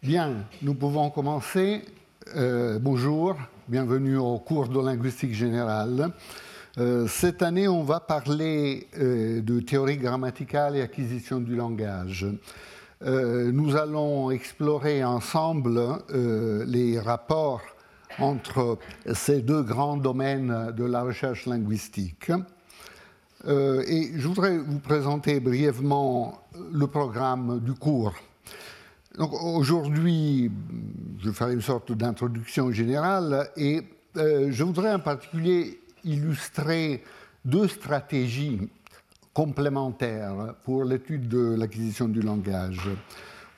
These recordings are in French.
Bien, nous pouvons commencer. Euh, bonjour, bienvenue au cours de linguistique générale. Euh, cette année, on va parler euh, de théorie grammaticale et acquisition du langage. nous allons explorer ensemble les rapports entre ces deux grands domaines de la recherche linguistique. et je voudrais vous présenter brièvement le programme du cours aujourd'hui, je ferai une sorte d'introduction générale et euh, je voudrais en particulier illustrer deux stratégies complémentaires pour l'étude de l'acquisition du langage.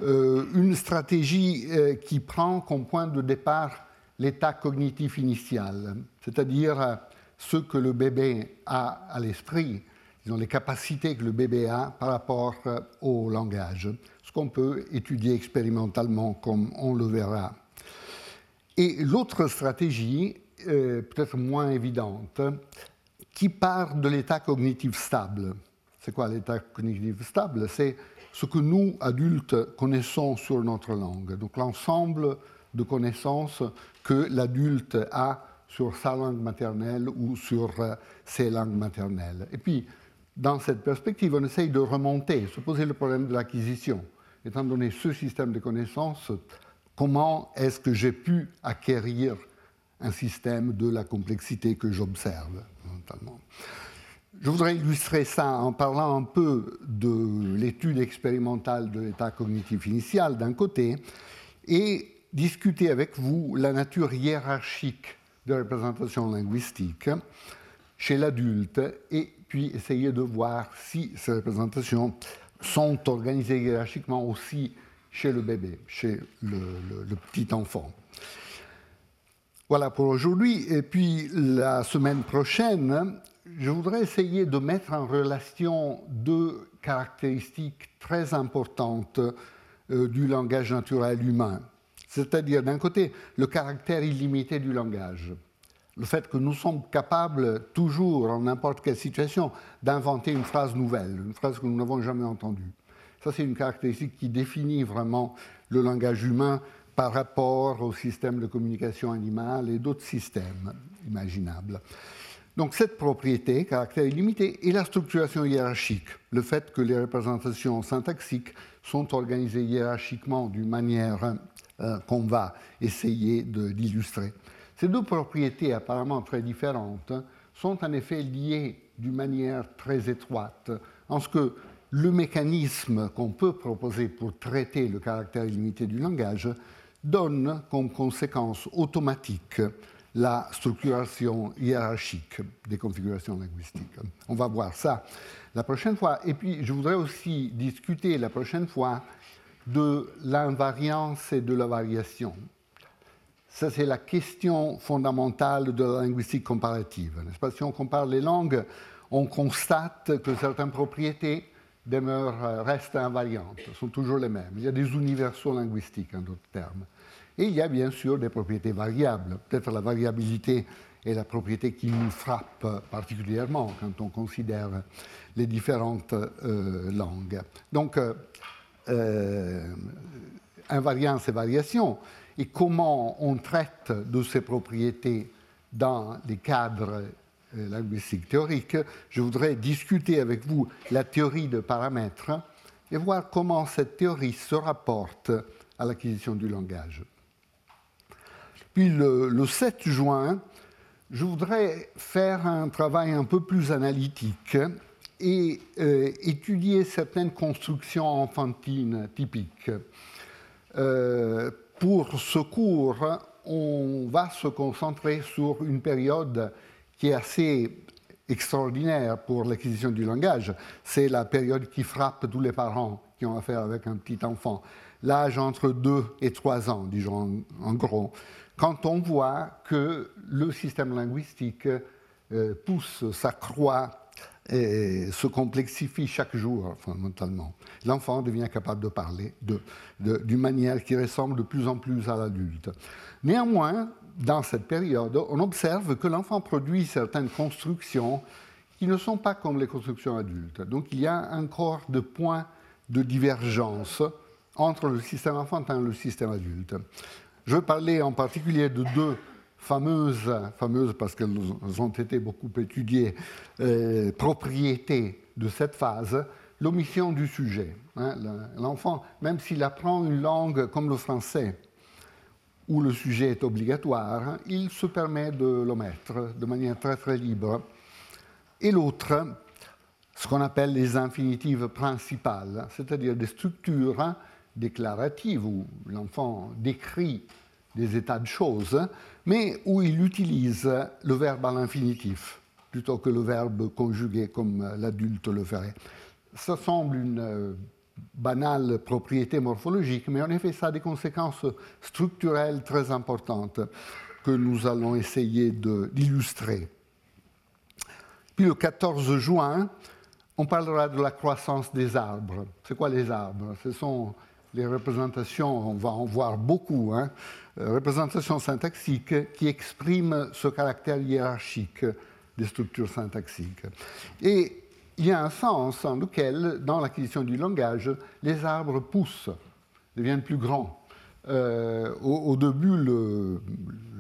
Euh, une stratégie euh, qui prend comme point de départ l'état cognitif initial, c'est-à-dire ce que le bébé a à l'esprit, les capacités que le bébé a par rapport au langage ce qu'on peut étudier expérimentalement, comme on le verra. Et l'autre stratégie, euh, peut-être moins évidente, qui part de l'état cognitif stable. C'est quoi l'état cognitif stable? C'est ce que nous, adultes, connaissons sur notre langue. Donc l'ensemble de connaissances que l'adulte a sur sa langue maternelle ou sur euh, ses langues maternelles. Et puis, dans cette perspective, on essaye de remonter, se poser le problème de l'acquisition étant donné ce système de connaissances, comment est-ce que j'ai pu acquérir un système de la complexité que j'observe Je voudrais illustrer ça en parlant un peu de l'étude expérimentale de l'état cognitif initial d'un côté et discuter avec vous la nature hiérarchique de la représentation linguistique chez l'adulte et puis essayer de voir si ces représentations sont organisées hiérarchiquement aussi chez le bébé, chez le, petit enfant. Voilà pour aujourd'hui. Et puis la semaine prochaine, je voudrais essayer de mettre en relation deux caractéristiques très importantes euh, du langage naturel humain. C'est-à-dire, d'un côté, le caractère illimité du langage le fait que nous sommes capables toujours, en n'importe quelle situation, d'inventer une phrase nouvelle, une phrase que nous n'avons jamais entendue. Ça, c'est une caractéristique qui définit vraiment le langage humain par rapport au système de communication animale et d'autres systèmes imaginables. Donc cette propriété, caractère illimité, et la structuration hiérarchique, le fait que les représentations syntaxiques sont organisées hiérarchiquement d'une manière euh, qu'on va essayer d'illustrer. Ces deux propriétés apparemment très différentes sont en effet liées d'une manière très étroite, en ce que le mécanisme qu'on peut proposer pour traiter le caractère illimité du langage donne comme conséquence automatique la structuration hiérarchique des configurations linguistiques. On va voir ça la prochaine fois. Et puis, je voudrais aussi discuter la prochaine fois de l'invariance et de la variation. Ça, c'est la question fondamentale de la linguistique comparative. Pas? Si on compare les langues, on constate que certaines propriétés demeurent, euh, restent invariantes, sont toujours les mêmes. Il y a des universaux linguistiques, en d'autres termes. Et il y a bien sûr des propriétés variables. Peut-être la variabilité est la propriété qui nous frappe particulièrement quand on considère les différentes euh, langues. Donc, euh, invariance et variation, et comment on traite de ces propriétés dans les cadres euh, linguistiques théoriques, je voudrais discuter avec vous la théorie de paramètres et voir comment cette théorie se rapporte à l'acquisition du langage. Puis le, 7 juin, je voudrais faire un travail un peu plus analytique et euh, étudier certaines constructions enfantines typiques. Euh, pour ce cours, on va se concentrer sur une période qui est assez extraordinaire pour l'acquisition du langage. C'est la période qui frappe tous les parents qui ont affaire avec un petit enfant. L'âge entre 2 et 3 ans, disons en, gros. Quand on voit que le système linguistique euh, pousse, s'accroît et se complexifie chaque jour fondamentalement. L'enfant devient capable de parler d'une manière qui ressemble de plus en plus à l'adulte. Néanmoins, dans cette période, on observe que l'enfant produit certaines constructions qui ne sont pas comme les constructions adultes. Donc il y a encore de points de divergence entre le système enfantin et le système adulte. Je vais parler en particulier de deux fameuses, fameuses parce qu'elles ont été beaucoup étudiées, euh, propriétés de cette phase, l'omission du sujet. Hein. L'enfant, même s'il apprend une langue comme le français, où le sujet est obligatoire, il se permet de l'omettre de manière très très libre. Et l'autre, ce qu'on appelle les infinitives principales, c'est-à-dire des structures déclaratives où l'enfant décrit des états de choses, mais où il utilise le verbe à l'infinitif plutôt que le verbe conjugué comme l'adulte le ferait. Ça semble une euh, banale propriété morphologique, mais en effet, ça a des conséquences structurelles très importantes que nous allons essayer d'illustrer. Puis le 14 juin, on parlera de la croissance des arbres. C'est quoi les arbres? Ce sont les représentations, on va en voir beaucoup, hein, euh, représentations syntaxiques qui expriment ce caractère hiérarchique des structures syntaxiques. Et il y a un sens en lequel, dans l'acquisition du langage, les arbres poussent, deviennent plus grands. Euh, au, début,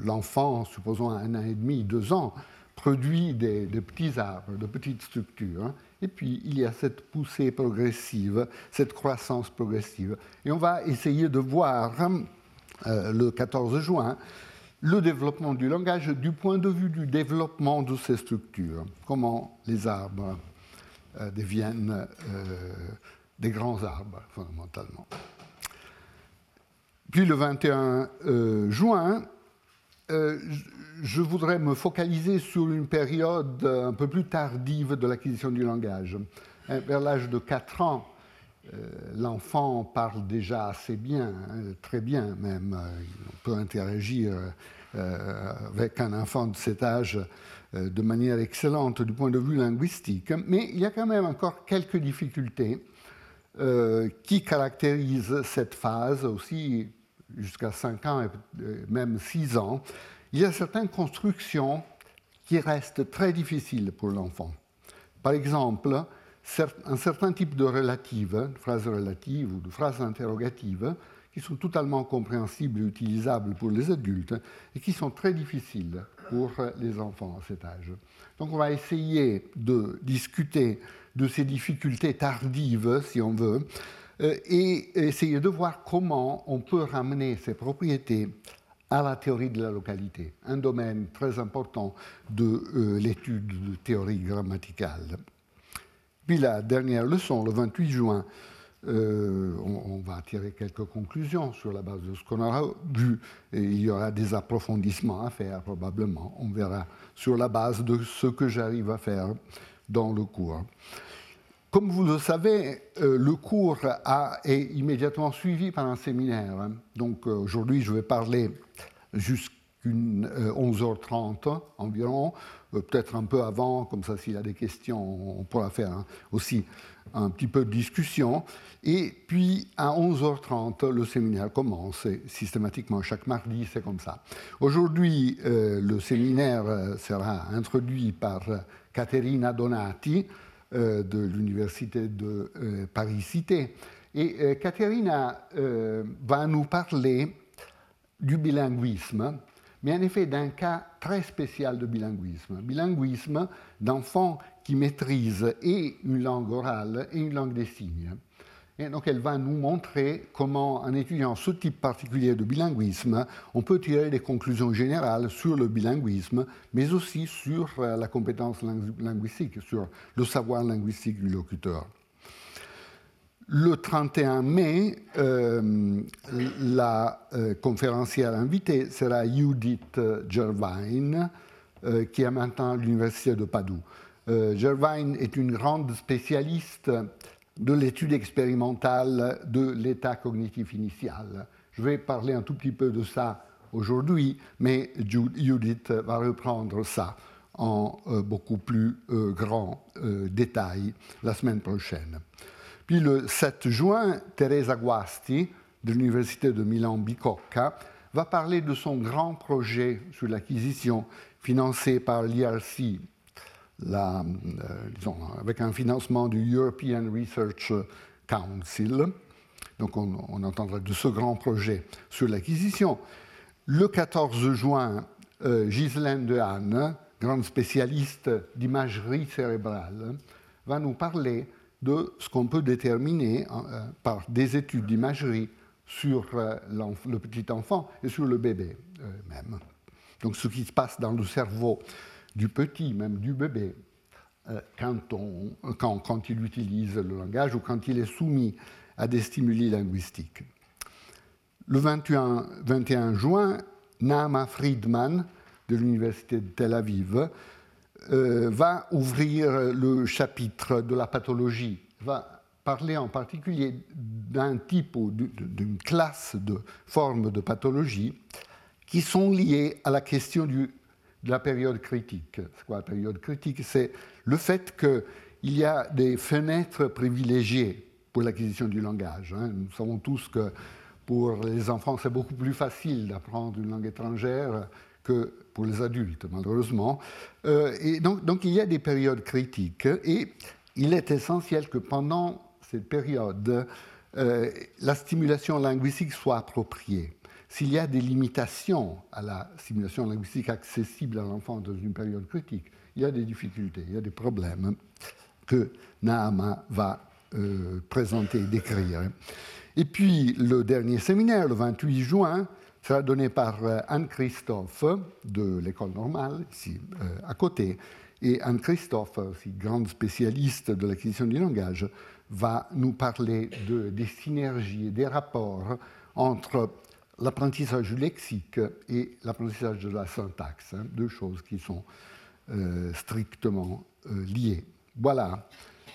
l'enfant, supposons un an et demi, deux ans, produit des, petits arbres, de petites structures. Hein. Et puis, il y a cette poussée progressive, cette croissance progressive. Et on va essayer de voir, euh, le 14 juin, le développement du langage du point de vue du développement de ces structures. Comment les arbres euh, deviennent euh, des grands arbres, fondamentalement. Puis le 21 juin, je voudrais me focaliser sur une période un peu plus tardive de l'acquisition du langage. Euh, vers l'âge de 4 ans, euh, l'enfant parle déjà assez bien, hein, très bien même. On peut interagir euh, avec un enfant de cet âge de manière excellente du point de vue linguistique, mais il y a quand même encore quelques difficultés qui caractérisent cette phase aussi jusqu'à 5 ans et même 6 ans, il y a certaines constructions qui restent très difficiles pour l'enfant. Par exemple, un certain type de relatives, de phrases relatives ou de phrases interrogatives, qui sont totalement compréhensibles et utilisables pour les adultes et qui sont très difficiles pour les enfants à cet âge. Donc on va essayer de discuter de ces difficultés tardives, si on veut, euh, et essayer de voir comment on peut ramener ces propriétés à la théorie de la localité, un domaine très important de euh, l'étude de théorie grammaticale. Puis la dernière leçon, le 28 juin, euh, on, va tirer quelques conclusions sur la base de ce qu'on aura vu. Il y aura des approfondissements à faire, probablement. On verra sur la base de ce que j'arrive à faire dans le cours. Comme vous le savez, euh, le cours a, est immédiatement suivi par un séminaire. Donc euh, aujourd'hui, je vais parler jusqu'à 11h30 euh, environ, peut-être un peu avant, comme ça s'il y a des questions, on pourra faire hein, aussi un petit peu de discussion. Et puis à 11h30, le séminaire commence, systématiquement chaque mardi, c'est comme ça. Aujourd'hui, le séminaire sera introduit par Caterina Donati, euh, de l'Université de euh, Paris-Cité. Et Caterina euh, va nous parler du bilinguisme, mais en effet d'un cas très spécial de bilinguisme. Bilinguisme d'enfants qui maîtrisent et une langue orale et une langue des signes. Et donc elle va nous montrer comment, en étudiant ce type particulier de bilinguisme, on peut tirer des conclusions générales sur le bilinguisme, mais aussi sur euh, la compétence linguistique, sur le savoir linguistique du locuteur. Le 31 mai, euh, la euh, conférencière invitée sera Judith Gervain, qui est maintenant à l'Université de Padoue. Gervain est une grande spécialiste de l'étude expérimentale de l'état cognitif initial. Je vais parler un tout petit peu de ça aujourd'hui, mais Judith va reprendre ça en euh, beaucoup plus euh, grand euh, détail la semaine prochaine. Puis le 7 juin, Teresa Guasti, de l'Université de Milan-Bicocca, va parler de son grand projet sur l'acquisition financé par l'IRC euh, avec un financement du European Research Council. Donc on, entendra de ce grand projet sur l'acquisition. Le 14 juin, euh, Ghislaine Dehaene, grande spécialiste d'imagerie cérébrale, va nous parler de ce qu'on peut déterminer euh, par des études d'imagerie sur euh, le petit enfant et sur le bébé euh, même. Donc ce qui se passe dans le cerveau du petit, même du bébé, quand, on, quand, quand, il utilise le langage ou quand il est soumis à des stimuli linguistiques. Le 21, 21 juin, Nama Friedman de l'Université de Tel Aviv va ouvrir le chapitre de la pathologie, va parler en particulier d'un type ou d'une classe de formes de pathologie qui sont liées à la question de la période critique. C'est quoi la période critique? C'est le fait qu'il y a des fenêtres privilégiées pour l'acquisition du langage. Hein. Nous savons tous que pour les enfants, c'est beaucoup plus facile d'apprendre une langue étrangère que pour les adultes, malheureusement. Euh, et donc, il y a des périodes critiques et il est essentiel que pendant cette période, euh, la stimulation linguistique soit appropriée. S'il y a des limitations à la stimulation linguistique accessible à l'enfant dans une période critique, il y a des difficultés, il y a des problèmes que Naama va euh, présenter et décrire. Et puis le dernier séminaire, le 28 juin, sera donné par euh, Anne-Christophe de l'école normale, ici euh, à côté. Et Anne-Christophe, aussi grande spécialiste de l'acquisition du langage, va nous parler de, des synergies des rapports entre l'apprentissage lexique et l'apprentissage de la syntaxe, hein, deux choses qui sont euh, strictement liées. Voilà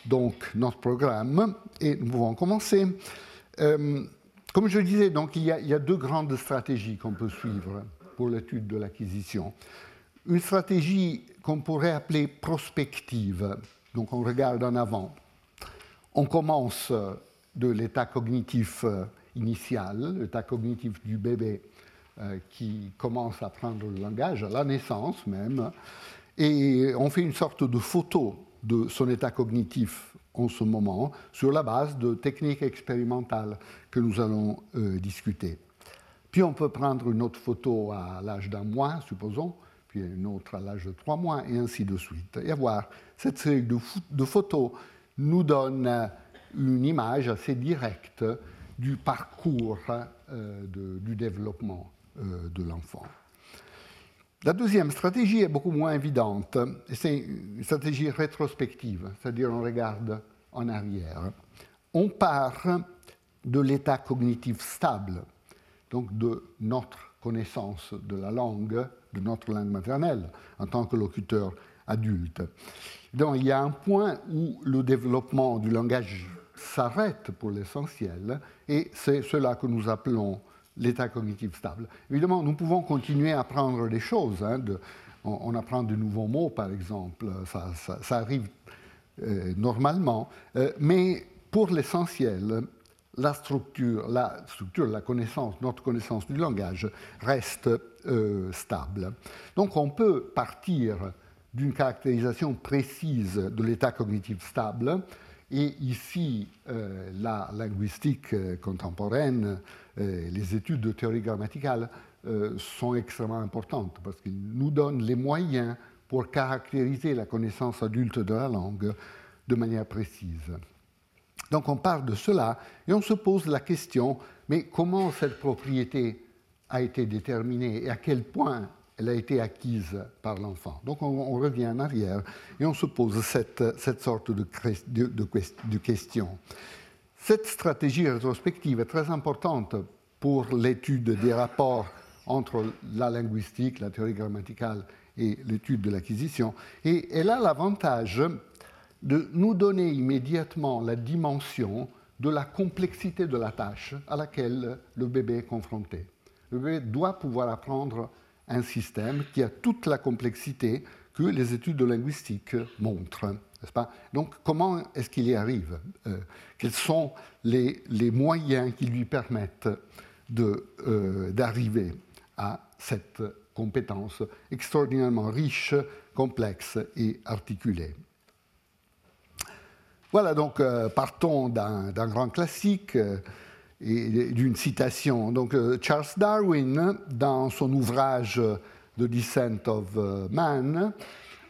donc notre programme et nous pouvons commencer. Comme je disais, donc, il, y a, deux grandes stratégies qu'on peut suivre pour l'étude de l'acquisition. Une stratégie qu'on pourrait appeler prospective, donc on regarde en avant. On commence de l'état cognitif euh, initial, l'état cognitif du bébé euh, qui commence à prendre le langage, à la naissance même, et on fait une sorte de photo de son état cognitif en ce moment sur la base de techniques expérimentales que nous allons euh, discuter. Puis on peut prendre une autre photo à l'âge d'un mois, supposons, puis une autre à l'âge de trois mois, et ainsi de suite. Et voir cette série de, photos nous donne euh, une image assez directe du parcours euh, du développement de l'enfant. La deuxième stratégie est beaucoup moins évidente. C'est une stratégie rétrospective, c'est-à-dire on regarde en arrière. On part de l'état cognitif stable, donc de notre connaissance de la langue, de notre langue maternelle, en tant que locuteur adulte. Donc il y a un point où le développement du langage s'arrête pour l'essentiel, et c'est cela que nous appelons l'état cognitif stable. Évidemment, nous pouvons continuer à apprendre des choses. Hein, on, apprend de nouveaux mots, par exemple, ça, arrive euh, normalement, euh, mais pour l'essentiel, la structure, la structure, la connaissance, notre connaissance du langage reste euh, stable. Donc on peut partir d'une caractérisation précise de l'état cognitif stable, et ici, la linguistique contemporaine euh, les études de théorie grammaticale euh, sont extrêmement importantes parce qu'ils nous donnent les moyens pour caractériser la connaissance adulte de la langue de manière précise. Donc on parle de cela et on se pose la question, mais comment cette propriété a été déterminée et à quel point elle a été acquise par l'enfant. Donc on, revient en arrière et on se pose cette, cette sorte de, de, de question. Cette stratégie rétrospective est très importante pour l'étude des rapports entre la linguistique, la théorie grammaticale et l'étude de l'acquisition. Et elle a l'avantage de nous donner immédiatement la dimension de la complexité de la tâche à laquelle le bébé est confronté. Le bébé doit pouvoir apprendre un système qui a toute la complexité que les études de linguistique montrent. Donc, comment est-ce qu'il y arrive euh, Quels sont les, moyens qui lui permettent euh, d'arriver à cette compétence extraordinairement riche, complexe et articulée? Voilà, donc, euh, partons d'un grand classique. Et d'une citation. Donc, Charles Darwin, dans son ouvrage The Descent of Man,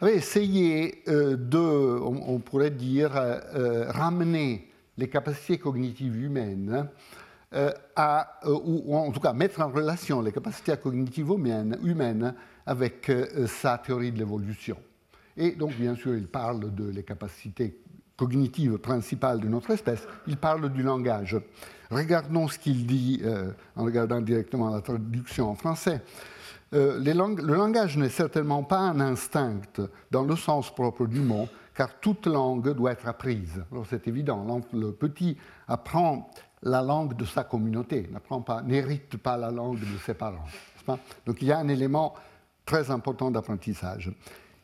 avait essayé de, on, pourrait dire, ramener les capacités cognitives humaines à, ou, en tout cas mettre en relation les capacités cognitives humaines, humaines avec sa théorie de l'évolution. Et donc, bien sûr, il parle de les capacités cognitives principales de notre espèce, il parle du langage. Regardons ce qu'il dit euh, en regardant directement la traduction en français. Euh, le langage n'est certainement pas un instinct dans le sens propre du mot, car toute langue doit être apprise. C'est évident, le petit apprend la langue de sa communauté, n'apprend pas, n'hérite pas la langue de ses parents. Donc il y a un élément très important d'apprentissage.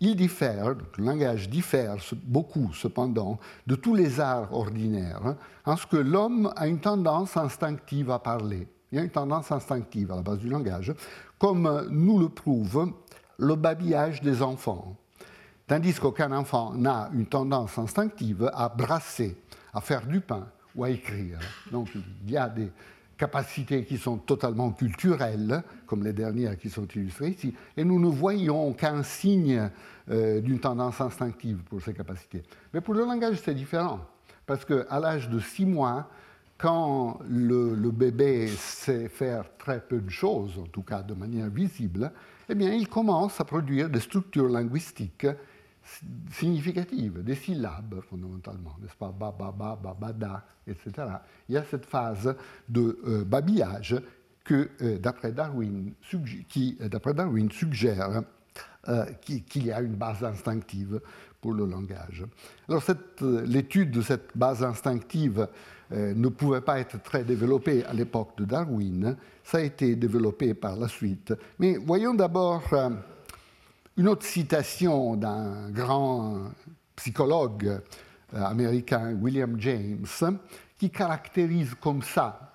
Il diffère, le langage diffère beaucoup cependant de tous les arts ordinaires, hein, en ce que l'homme a une tendance instinctive à parler. Il y a une tendance instinctive à la base du langage, comme nous le prouve le babillage des enfants. Tandis qu'aucun enfant n'a une tendance instinctive à brasser, à faire du pain ou à écrire. Donc il y a des, capacités qui sont totalement culturelles, comme les dernières qui sont illustrées ici, et nous ne voyons qu'un signe euh, d'une tendance instinctive pour ces capacités. Mais pour le langage, c'est différent, parce qu'à l'âge de six mois, quand le, bébé sait faire très peu de choses, en tout cas de manière visible, eh bien, il commence à produire des structures linguistiques significative, des syllabes fondamentalement, n'est-ce pas? Ba, ba, ba, ba, ba, da, etc. Il y a cette phase de euh, babillage que, euh, d'après Darwin, qui, d'après Darwin, suggère qu'il y a une base instinctive pour le langage. Alors l'étude de cette base instinctive ne pouvait pas être très développée à l'époque de Darwin, ça a été développé par la suite. Mais voyons d'abord une autre citation d'un grand psychologue euh, américain, William James, qui caractérise comme ça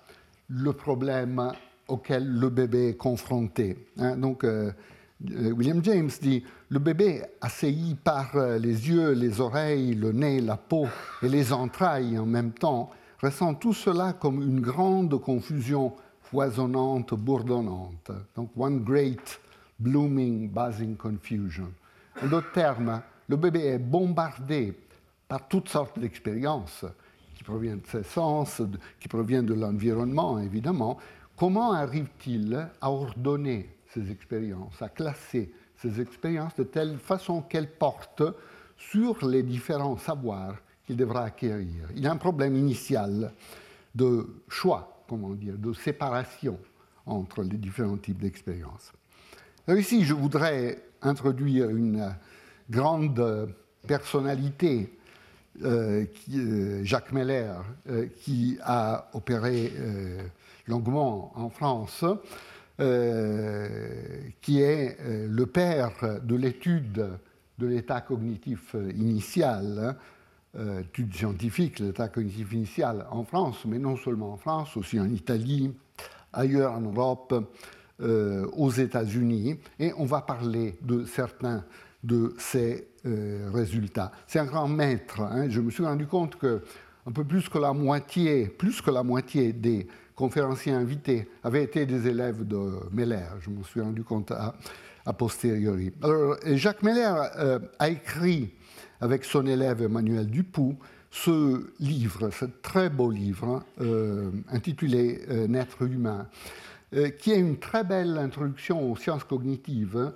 le problème auquel le bébé est confronté. Hein. donc, euh, euh, William James dit Le bébé, assailli par les yeux, les oreilles, le nez, la peau et les entrailles en même temps, ressent tout cela comme une grande confusion foisonnante, bourdonnante. Donc, one great blooming, buzzing confusion. En d'autres termes, le bébé est bombardé par toutes sortes d'expériences qui proviennent de ses sens, qui proviennent de l'environnement, évidemment. Comment arrive-t-il à ordonner ces expériences, à classer ces expériences de telle façon qu'elles portent sur les différents savoirs qu'il devra acquérir. Il y a un problème initial de choix, comment dire, de séparation entre les différents types d'expériences. Ici, je voudrais introduire une grande personnalité, euh, euh, Jacques Meller, euh, qui a opéré longuement en France, qui est le père de l'étude de l'état cognitif initial, étude scientifique, l'état cognitif initial en France, mais non seulement en France, aussi en Italie, ailleurs en Europe, euh, aux États-Unis et on va parler de certains de ces euh, résultats. C'est un grand maître. Hein. Je me suis rendu compte que un peu plus que la moitié, plus que la moitié des conférenciers invités avaient été des élèves de Meller. Je me suis rendu compte à, posteriori. Alors, Jacques Meller euh, a écrit avec son élève Emmanuel Dupoux ce livre, ce très beau livre intitulé Naître humain. Euh, qui est une très belle introduction aux sciences cognitives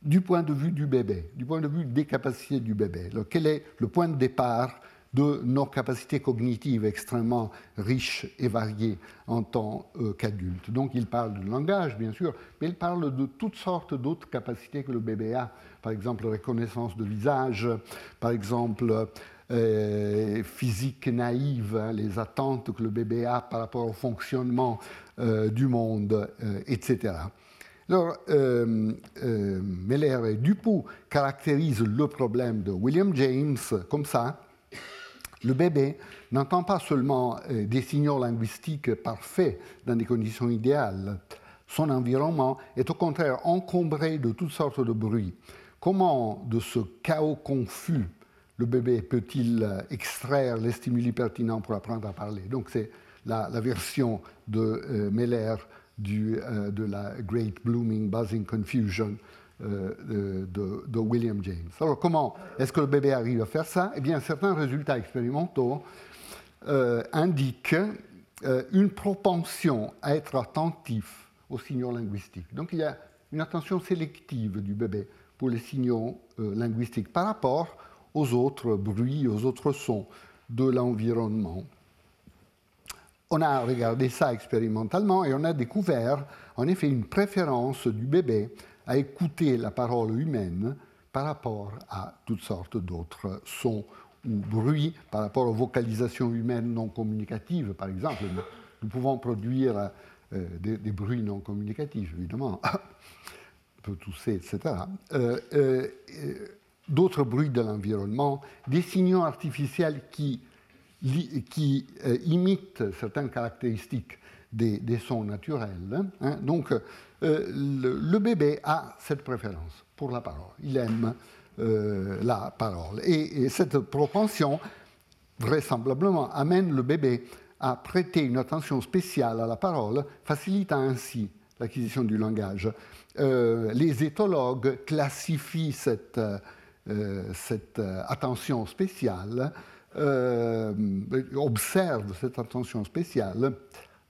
du point de vue du bébé, du point de vue des capacités du bébé. quel est le point de départ de nos capacités cognitives extrêmement riches et variées en tant euh, qu'adulte. Donc il parle du langage, bien sûr, mais il parle de toutes sortes d'autres capacités que le bébé a, par exemple reconnaissance de visage, par exemple euh, physique naïve, hein, les attentes que le bébé a par rapport au fonctionnement euh, du monde, euh, etc. Alors, Meller et Dupoux caractérisent le problème de William James comme ça. Le bébé n'entend pas seulement des signaux linguistiques parfaits dans des conditions idéales. Son environnement est au contraire encombré de toutes sortes de bruits. Comment de ce chaos confus le bébé peut-il extraire les stimuli pertinents pour apprendre à parler? Donc c'est la, version de Meller du, de la Great Blooming Buzzing Confusion de, de, William James. Alors comment est-ce que le bébé arrive à faire ça? Eh bien, certains résultats expérimentaux indiquent une propension à être attentif aux signaux linguistiques. Donc il y a une attention sélective du bébé pour les signaux euh, linguistiques par rapport aux autres bruits, aux autres sons de l'environnement. On a regardé ça expérimentalement et on a découvert en effet une préférence du bébé à écouter la parole humaine par rapport à toutes sortes d'autres sons ou bruits, par rapport aux vocalisations humaines non communicatives, par exemple. Nous pouvons produire euh, des, bruits non communicatifs, évidemment, peut tousser, etc. Euh, euh, d'autres bruits de l'environnement, des signaux artificiels qui, imitent certaines caractéristiques des, des sons naturels. Hein. Donc, le, bébé a cette préférence pour la parole. Il aime la parole. et cette propension, vraisemblablement, amène le bébé à prêter une attention spéciale à la parole, facilitant ainsi l'acquisition du langage. Euh, les éthologues classifient cette, euh, attention spéciale, euh, observent cette attention spéciale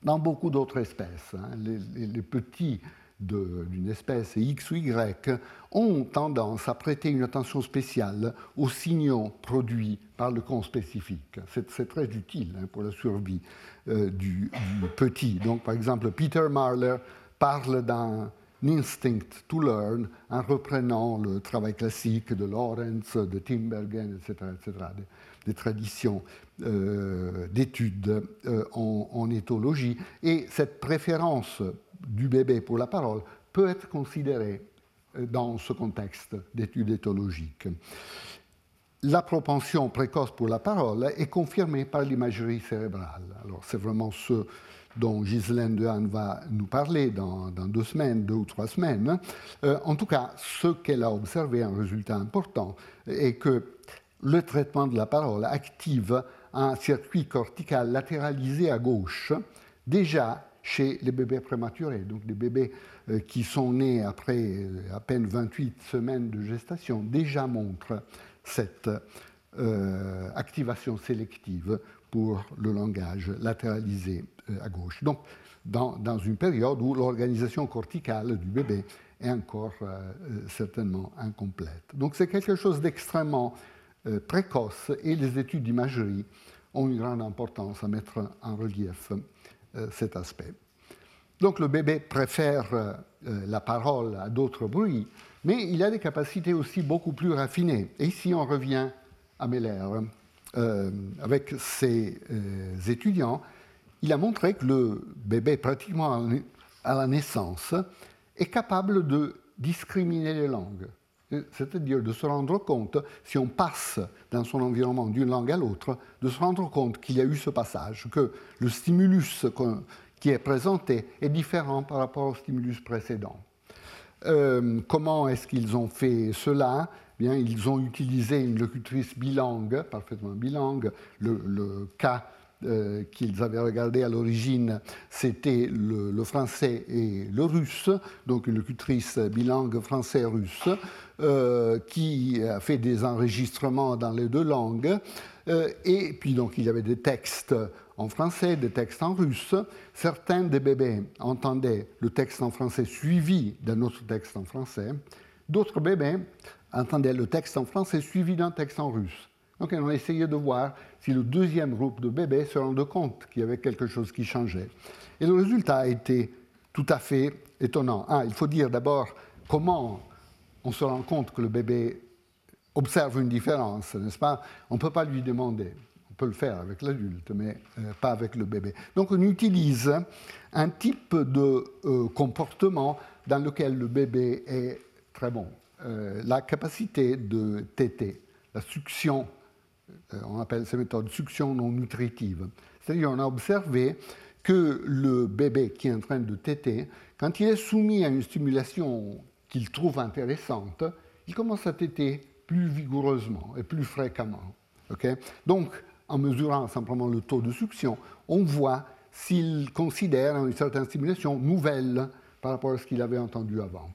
dans beaucoup d'autres espèces. Hein. Les, petits d'une espèce X ou Y ont tendance à prêter une attention spéciale aux signaux produits par le con spécifique. C'est très utile hein, pour la survie euh, du, petit. Donc, par exemple, Peter Marler parle d'un instinct to learn en reprenant le travail classique de Lawrence, de Timbergen, etc., etc., des, traditions euh, d'études euh, en, en, éthologie. Et cette préférence du bébé pour la parole peut être considéré euh, dans ce contexte d'études éthologiques. La propension précoce pour la parole est confirmée par l'imagerie cérébrale. Alors, c'est vraiment ce dont Ghislaine Dehaene va nous parler dans, deux semaines, deux ou trois semaines. Euh, en tout cas, ce qu'elle a observé, un résultat important, est que le traitement de la parole active un circuit cortical latéralisé à gauche, déjà chez les bébés prématurés, donc des bébés euh, qui sont nés après euh, à peine 28 semaines de gestation, déjà montrent cette euh, activation sélective pour le langage latéralisé à gauche. Donc, dans, dans, une période où l'organisation corticale du bébé est encore certainement incomplète. Donc, c'est quelque chose d'extrêmement précoce et les études d'imagerie ont une grande importance à mettre en relief cet aspect. Donc le bébé préfère euh, la parole à d'autres bruits, mais il a des capacités aussi beaucoup plus raffinées. Et ici, on revient à Meller. Euh, avec ses étudiants, il a montré que le bébé, pratiquement à la naissance, est capable de discriminer les langues c'est-à-dire de se rendre compte, si on passe dans son environnement d'une langue à l'autre, de se rendre compte qu'il y a eu ce passage, que le stimulus qui est présenté est différent par rapport au stimulus précédent. Euh, comment est-ce qu'ils ont fait cela? Bien, Ils ont utilisé une locutrice bilingue, parfaitement bilingue. Le, le cas euh, qu'ils avaient regardé à l'origine, c'était le, français et le russe, donc une locutrice bilingue français-russe, euh, qui a fait des enregistrements dans les deux langues. Euh, et puis donc il y avait des textes en français, des textes en russe. Certains des bébés entendaient le texte en français suivi d'un autre texte en français. D'autres bébés entendaient le texte en français suivi d'un texte en russe. Donc on a essayé de voir si le deuxième groupe de bébés se rendait compte qu'il y avait quelque chose qui changeait. Et le résultat a été tout à fait étonnant. Ah, il faut dire d'abord comment on se rend compte que le bébé observe une différence, n'est-ce pas? On ne peut pas lui demander. On peut le faire avec l'adulte, mais euh, pas avec le bébé. Donc on utilise un type de euh, comportement dans lequel le bébé est très bon. Euh, la capacité de téter, la succion on appelle ces méthodes succion non nutritive. C'est-à-dire on a observé que le bébé qui est en train de téter, quand il est soumis à une stimulation qu'il trouve intéressante, il commence à téter plus vigoureusement et plus fréquemment. Donc, en mesurant simplement le taux de succion, on voit s'il considère une certaine stimulation nouvelle par rapport à ce qu'il avait entendu avant.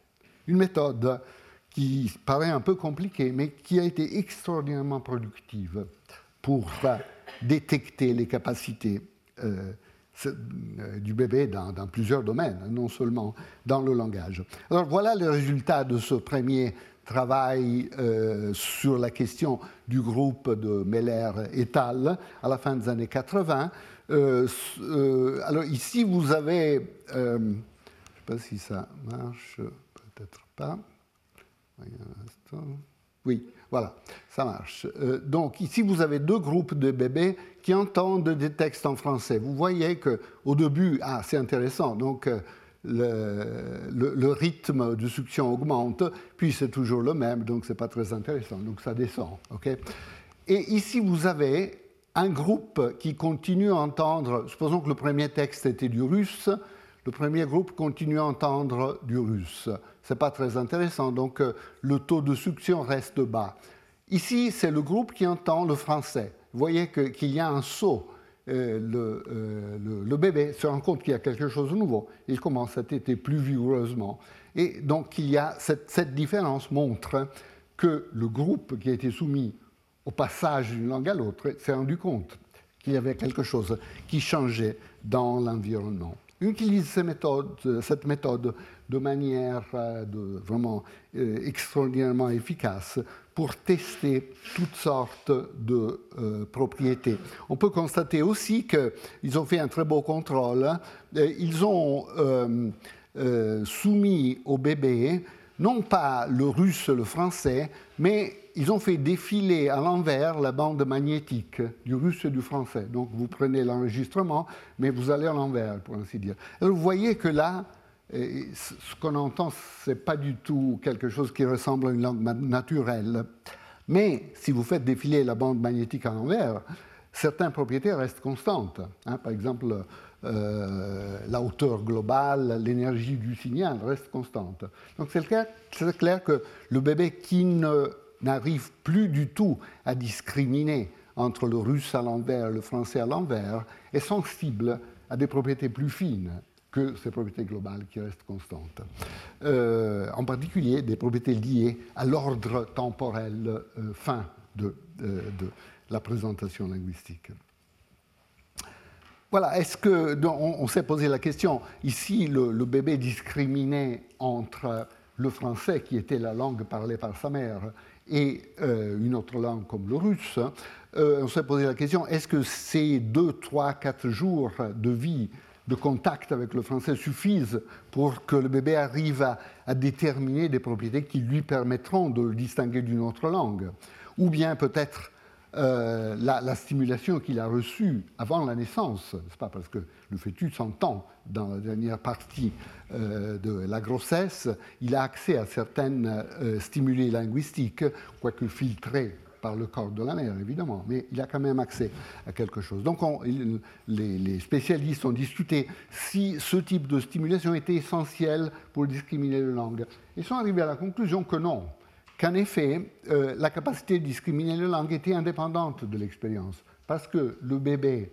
Une méthode qui paraît un peu compliquée, mais qui a été extraordinairement productive pour détecter les capacités euh, euh, du bébé dans, plusieurs domaines, non seulement dans le langage. Alors voilà le résultat de ce premier travail euh, sur la question du groupe de Meller et al. à la fin des années 80. alors ici, vous avez, je ne sais pas si ça marche, peut-être pas. Oui, voilà, ça marche. Euh, donc ici, vous avez deux groupes de bébés qui entendent des textes en français. Vous voyez qu'au début, ah, c'est intéressant, donc euh, le, rythme de succion augmente, puis c'est toujours le même, donc c'est pas très intéressant, donc ça descend. ok? Et ici, vous avez un groupe qui continue à entendre, supposons que le premier texte était du russe, le premier groupe continue à entendre du russe n'est pas très intéressant, donc euh, le taux de succion reste bas. Ici, c'est le groupe qui entend le français. Vous voyez qu'il y a un saut. Euh, euh, le, bébé se rend compte qu'il y a quelque chose de nouveau. Il commence à téter plus vigoureusement. Et donc, il y a cette, différence montre que le groupe qui a été soumis au passage d'une langue à l'autre s'est rendu compte qu'il y avait quelque chose qui changeait dans l'environnement utilise cette méthode de manière euh, vraiment euh, extraordinairement efficace pour tester toutes sortes de euh, propriétés. On peut constater aussi qu'ils ont fait un très beau contrôle. Ils ont soumis au bébé non pas le russe, le français, mais ils ont fait défiler à l'envers la bande magnétique du russe et du français. Donc vous prenez l'enregistrement, mais vous allez à l'envers, pour ainsi dire. Alors vous voyez que là, ce qu'on entend, ce n'est pas du tout quelque chose qui ressemble à une langue naturelle. Mais si vous faites défiler la bande magnétique à l'envers, certaines propriétés restent constantes. Hein. par exemple, euh, la hauteur globale, l'énergie du signal reste constante. Donc c'est clair, clair, que le bébé qui n'arrive plus du tout à discriminer entre le russe à l'envers et le français à l'envers est sensible à des propriétés plus fines que ces propriétés globales qui restent constantes. Euh, en particulier des propriétés liées à l'ordre temporel euh, fin de, de la présentation linguistique. Voilà, est-ce que. On, s'est posé la question. Ici, le, bébé discriminait entre le français, qui était la langue parlée par sa mère, et euh, une autre langue comme le russe. Euh, on s'est posé la question est-ce que ces deux, trois, quatre jours de vie, de contact avec le français suffisent pour que le bébé arrive à, déterminer des propriétés qui lui permettront de le distinguer d'une autre langue. Ou bien peut-être euh, la, stimulation qu'il a reçue avant la naissance, pas parce que le fœtus entend dans la dernière partie euh, de la grossesse, il a accès à certaines euh, stimuli linguistiques, quoique filtrés par le corps de la mère, évidemment, mais il a quand même accès à quelque chose. Donc les, spécialistes ont discuté si ce type de stimulation était essentiel pour discriminer les langues. Ils sont arrivés à la conclusion que non, qu'en effet, euh, la capacité de discriminer les langues était indépendante de l'expérience, parce que le bébé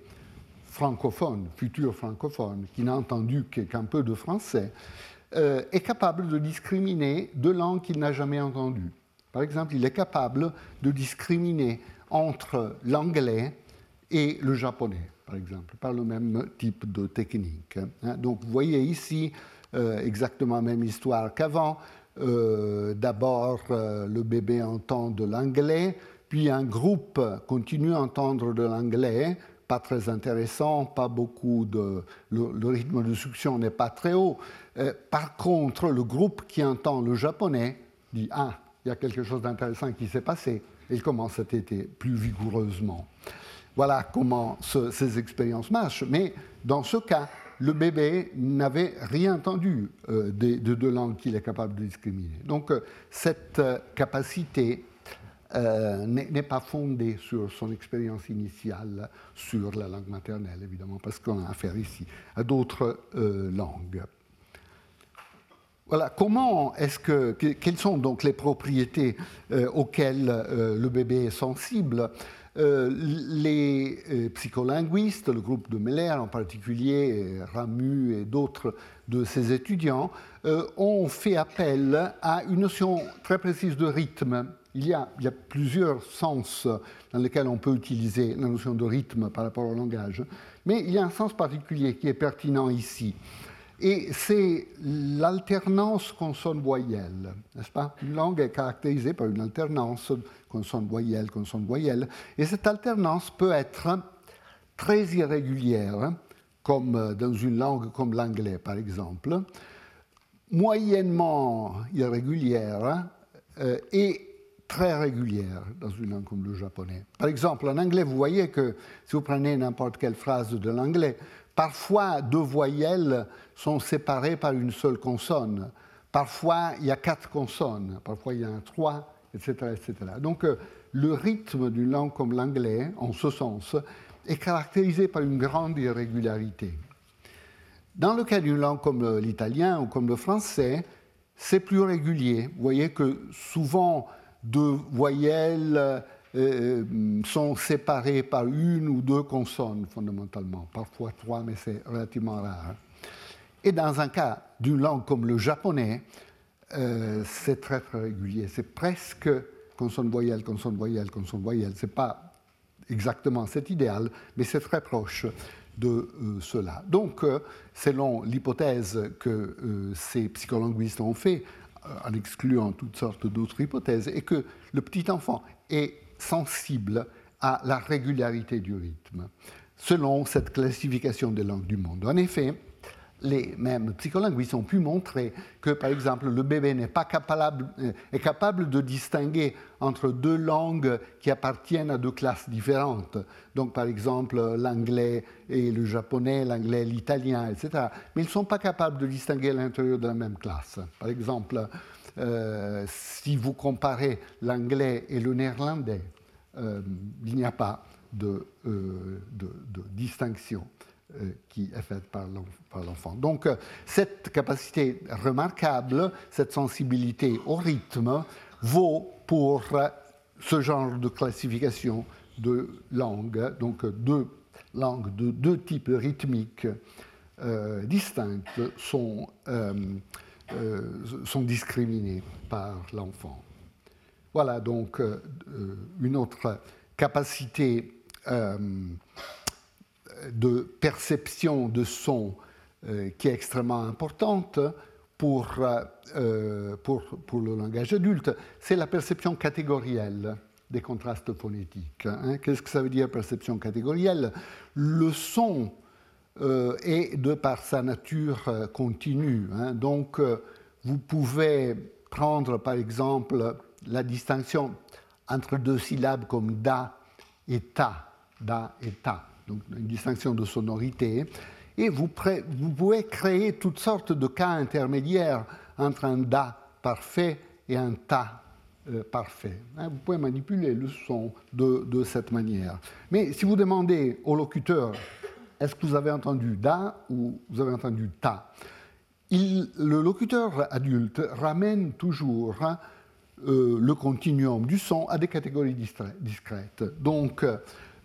francophone, futur francophone, qui n'a entendu qu'un peu de français, euh, est capable de discriminer deux langues qu'il n'a jamais entendues. Par exemple, il est capable de discriminer entre l'anglais et le japonais, par exemple, par le même type de technique. Hein. Donc, vous voyez ici euh, exactement la même histoire qu'avant. Euh, d'abord, euh, le bébé entend de l'anglais, puis un groupe continue à entendre de l'anglais, pas très intéressant, pas beaucoup de... Le, rythme de succion n'est pas très haut. Par contre, le groupe qui entend le japonais dit Ah, il y a quelque chose d'intéressant qui s'est passé. Il commence à téter plus vigoureusement. Voilà comment ces expériences marchent. Mais dans ce cas, le bébé n'avait rien entendu euh, de, deux langues qu'il est capable de discriminer. Donc euh, cette euh, capacité n'est pas fondée sur son expérience initiale sur la langue maternelle, évidemment, parce qu'on a affaire ici à d'autres langues. Voilà, comment est-ce que, quelles sont donc les propriétés auxquelles le bébé est sensible les psycholinguistes, le groupe de Meller en particulier, Ramu et d'autres de ses étudiants, ont fait appel à une notion très précise de rythme il y, a, plusieurs sens dans lesquels on peut utiliser la notion de rythme par rapport au langage, mais il y a un sens particulier qui est pertinent ici. Et c'est l'alternance consonne-voyelle, n'est-ce pas? Une langue est caractérisée par une alternance consonne-voyelle, consonne-voyelle, et cette alternance peut être très irrégulière, comme dans une langue comme l'anglais par exemple, moyennement irrégulière euh, et très régulière dans une langue comme le japonais. Par exemple, en anglais, vous voyez que si vous prenez n'importe quelle phrase de l'anglais, parfois deux voyelles sont séparées par une seule consonne. Parfois, il y a quatre consonnes, parfois il y a un trois, etc. etc. Donc, euh, le rythme d'une langue comme l'anglais, en ce sens, est caractérisé par une grande irrégularité. Dans le cas d'une langue comme l'italien ou comme le français, c'est plus régulier. Vous voyez que souvent, deux voyelles euh, euh, sont séparées par une ou deux consonnes fondamentalement, parfois trois, mais c'est relativement rare. Et dans un cas d'une langue comme le japonais, euh, c'est très très régulier, c'est presque consonne voyelle, consonne voyelle, consonne voyelle. C'est pas exactement cet idéal, mais c'est très proche de cela. Donc, selon l'hypothèse que ces psycholinguistes ont fait, en excluant toutes sortes d'autres hypothèses, et que le petit enfant est sensible à la régularité du rythme, selon cette classification des langues du monde. En effet, les mêmes psycholinguistes ont pu montrer que, par exemple, le bébé n'est pas capable, euh, est capable de distinguer entre deux langues qui appartiennent à deux classes différentes. Donc, par exemple, l'anglais et le japonais, l'anglais et l'italien, etc. Mais ils ne sont pas capables de distinguer à l'intérieur de la même classe. Par exemple, si vous comparez l'anglais et le néerlandais, euh, il n'y a pas de, de distinction. Euh, qui est faite par l'enfant. Donc euh, cette capacité remarquable, cette sensibilité au rythme, vaut pour euh, ce genre de classification de langues, donc deux langues de deux types rythmiques distincts sont, sont discriminées par l'enfant. Voilà donc une autre capacité de perception de son euh, qui est extrêmement importante pour, euh, pour, pour le langage adulte, c'est la perception catégorielle des contrastes phonétiques. Hein. Qu'est-ce que ça veut dire perception catégorielle? Le son euh, est, de par sa nature, continue. Hein. Donc, vous pouvez prendre, par exemple, la distinction entre deux syllabes comme da et ta, da et ta donc une distinction de sonorité, et vous, pouvez créer toutes sortes de cas intermédiaires entre un da parfait et un ta euh, parfait. Hein, vous pouvez manipuler le son de, cette manière. Mais si vous demandez au locuteur, est-ce que vous avez entendu da ou vous avez entendu ta? Le locuteur adulte ramène toujours euh, le continuum du son à des catégories discrètes. Donc,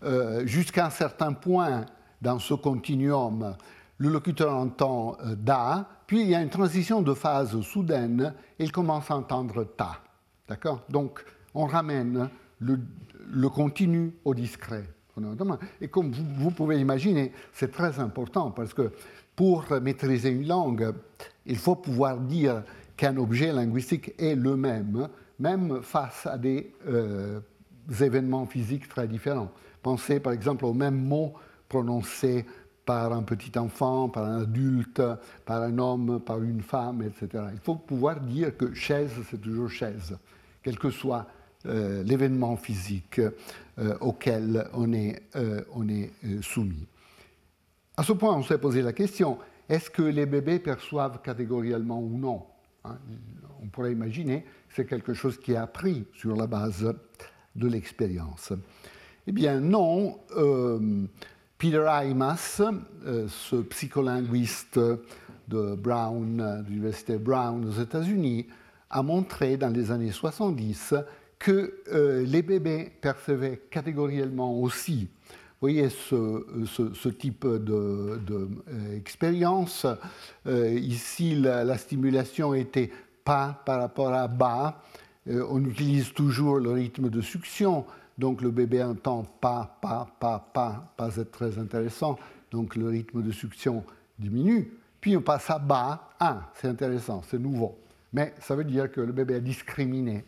euh, jusqu'à un certain point dans ce continuum, le locuteur entend euh, da, puis il y a une transition de phase soudaine et il commence à entendre ta. D'accord? Donc, on ramène le, continu au discret. Et comme vous, pouvez imaginer, c'est très important parce que pour maîtriser une langue, il faut pouvoir dire qu'un objet linguistique est le même, même face à des euh, événements physiques très différents. Pensez par exemple au même mot prononcé par un petit enfant, par un adulte, par un homme, par une femme, etc. Il faut pouvoir dire que chaise, c'est toujours chaise, quel que soit euh, l'événement physique euh, auquel on est, euh, on est soumis. À ce point, on s'est posé la question, est-ce que les bébés perçoivent catégoriellement ou non hein? On pourrait imaginer c'est quelque chose qui est appris sur la base de l'expérience. Eh bien non, Peter Aimas, euh, ce psycholinguiste de Brown, de l'université Brown aux États-Unis, a montré dans les années 70 que euh, les bébés percevaient catégoriellement aussi. Vous voyez ce, type d'expérience. De, euh, ici, la, stimulation était pas par rapport à bas. Euh, on utilise toujours le rythme de succion. Donc le bébé entend pas, pas, pas, pas, pas être très intéressant. Donc le rythme de succion diminue. Puis on passe à bas, ah, c'est intéressant, c'est nouveau. Mais ça veut dire que le bébé a discriminé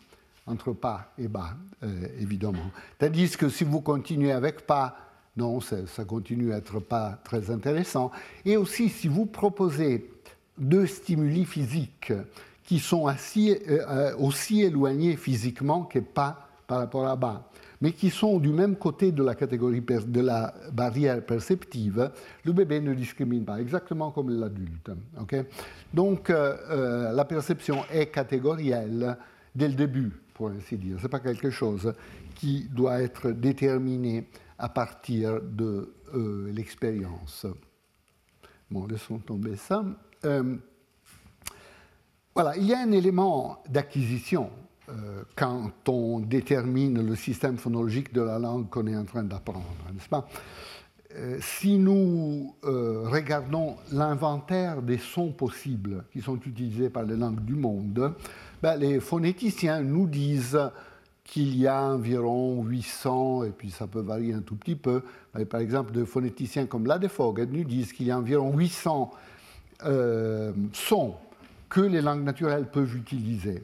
entre pas et bas, euh, évidemment. Tandis que si vous continuez avec pas, non, ça, continue à être pas très intéressant. Et aussi, si vous proposez deux stimuli physiques qui sont assez, euh, aussi éloignés physiquement que pas par rapport à bas, mais qui sont du même côté de la catégorie de la barrière perceptive, le bébé ne discrimine pas, exactement comme l'adulte. Donc euh, euh, la perception est catégorielle dès le début, pour ainsi dire. Ce n'est pas quelque chose qui doit être déterminé à partir de euh, l'expérience. Bon, laissons tomber ça. voilà, il y a un élément d'acquisition euh, quand on détermine le système phonologique de la langue qu'on est en train d'apprendre, n'est-ce pas? Euh, Si nous euh, regardons l'inventaire des sons possibles qui sont utilisés par les langues du monde, ben, les phonéticiens nous disent qu'il y a environ 800, et puis ça peut varier un tout petit peu. Par exemple, des phonéticiens comme Ladefoged nous disent qu'il y a environ 800 sons que les langues naturelles peuvent utiliser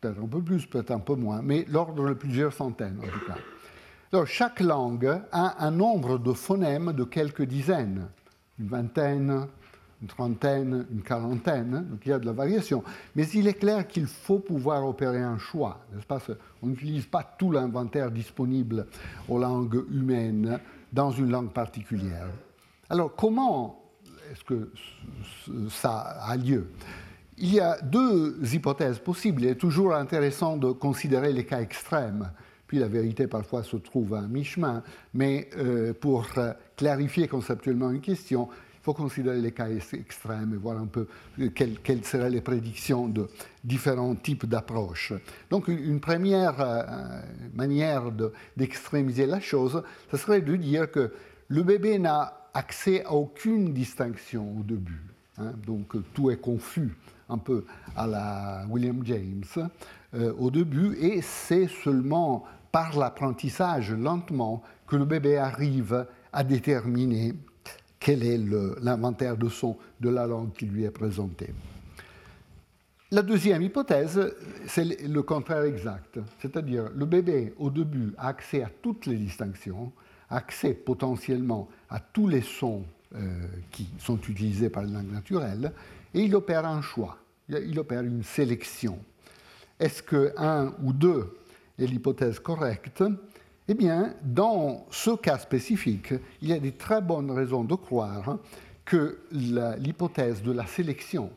peut-être un peu plus, peut-être un peu moins, mais l'ordre de plusieurs centaines en tout cas. Chaque langue a un nombre de phonèmes de quelques dizaines, une vingtaine, une trentaine, une quarantaine, donc il y a de la variation. Mais il est clair qu'il faut pouvoir opérer un choix, pas? On n'utilise pas tout l'inventaire disponible aux langues humaines dans une langue particulière. Alors, comment est-ce que ça a lieu? Il y a deux hypothèses possibles. Il est toujours intéressant de considérer les cas extrêmes. Puis la vérité parfois se trouve à mi-chemin. Mais euh, pour euh, clarifier conceptuellement une question, faut considérer les cas extrêmes et voir un peu euh, quelles, seraient les prédictions de différents types d'approches. Donc une première manière d'extrémiser la chose, ce serait de dire que le bébé n'a accès à aucune distinction au début. Hein. donc tout est confus un peu à la William James euh, au début, et c'est seulement par l'apprentissage, lentement, que le bébé arrive à déterminer quel est l'inventaire de son de la langue qui lui est présenté. La deuxième hypothèse, c'est le contraire exact, c'est-à-dire le bébé au début a accès à toutes les distinctions, accès potentiellement à tous les sons euh, qui sont utilisés par les langues naturelles, et il opère un choix, il opère une sélection. Est-ce que un ou deux est l'hypothèse correcte? Eh bien, dans ce cas spécifique, il y a des très bonnes raisons de croire que l'hypothèse de la sélection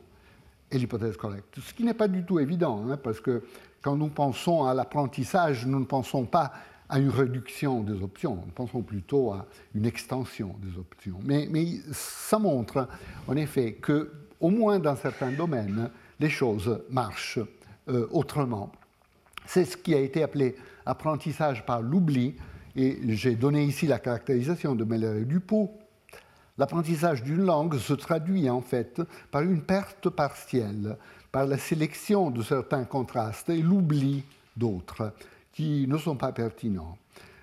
est l'hypothèse correcte. Ce qui n'est pas du tout évident, hein, parce que quand nous pensons à l'apprentissage, nous ne pensons pas à une réduction des options, nous pensons plutôt à une extension des options. Mais, mais ça montre en effet que au moins dans certains domaines, les choses marchent euh, autrement. C'est ce qui a été appelé apprentissage par l'oubli, et j'ai donné ici la caractérisation de Meller et Dupont. L'apprentissage d'une langue se traduit en fait par une perte partielle, par la sélection de certains contrastes et l'oubli d'autres qui ne sont pas pertinents.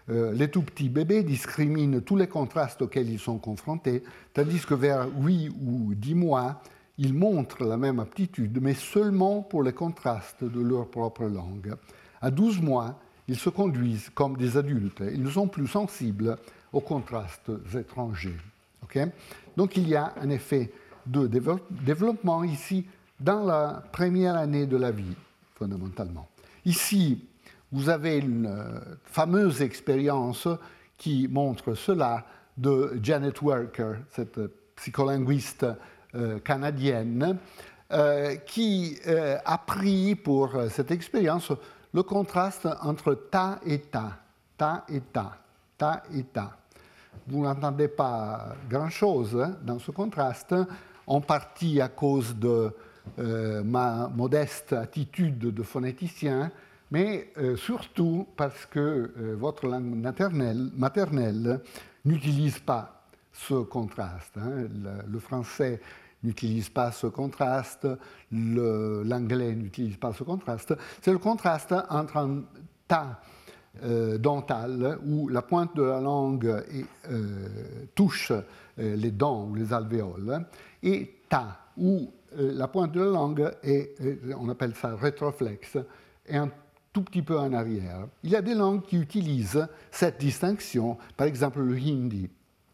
Euh, les tout petits bébés discriminent tous les contrastes auxquels ils sont confrontés, tandis que vers 8 ou 10 mois, ils montrent la même aptitude, mais seulement pour les contrastes de leur propre langue. À 12 mois, ils se conduisent comme des adultes. Ils ne sont plus sensibles aux contrastes étrangers. Donc il y a un effet de développement ici dans la première année de la vie, fondamentalement. Ici, vous avez une euh, fameuse expérience qui montre cela de Janet Worker, cette psycholinguiste euh, canadienne, euh, qui a pris pour cette expérience le contraste entre ta et ta, ta et ta, ta et ta. Vous n'entendez pas grand-chose hein, dans ce contraste, en partie à cause de ma modeste attitude de phonéticien. mais surtout parce que votre langue maternelle, n'utilise pas ce contraste. Hein. Le, français n'utilise pas ce contraste, l'anglais n'utilise pas ce contraste. C'est le contraste entre un tas euh, dental où la pointe de la langue euh, touche euh, les dents ou les alvéoles et ta où la pointe de la langue est, on appelle ça rétroflexe, est un tout petit peu en arrière. Il y a des langues qui utilisent cette distinction, par exemple le hindi.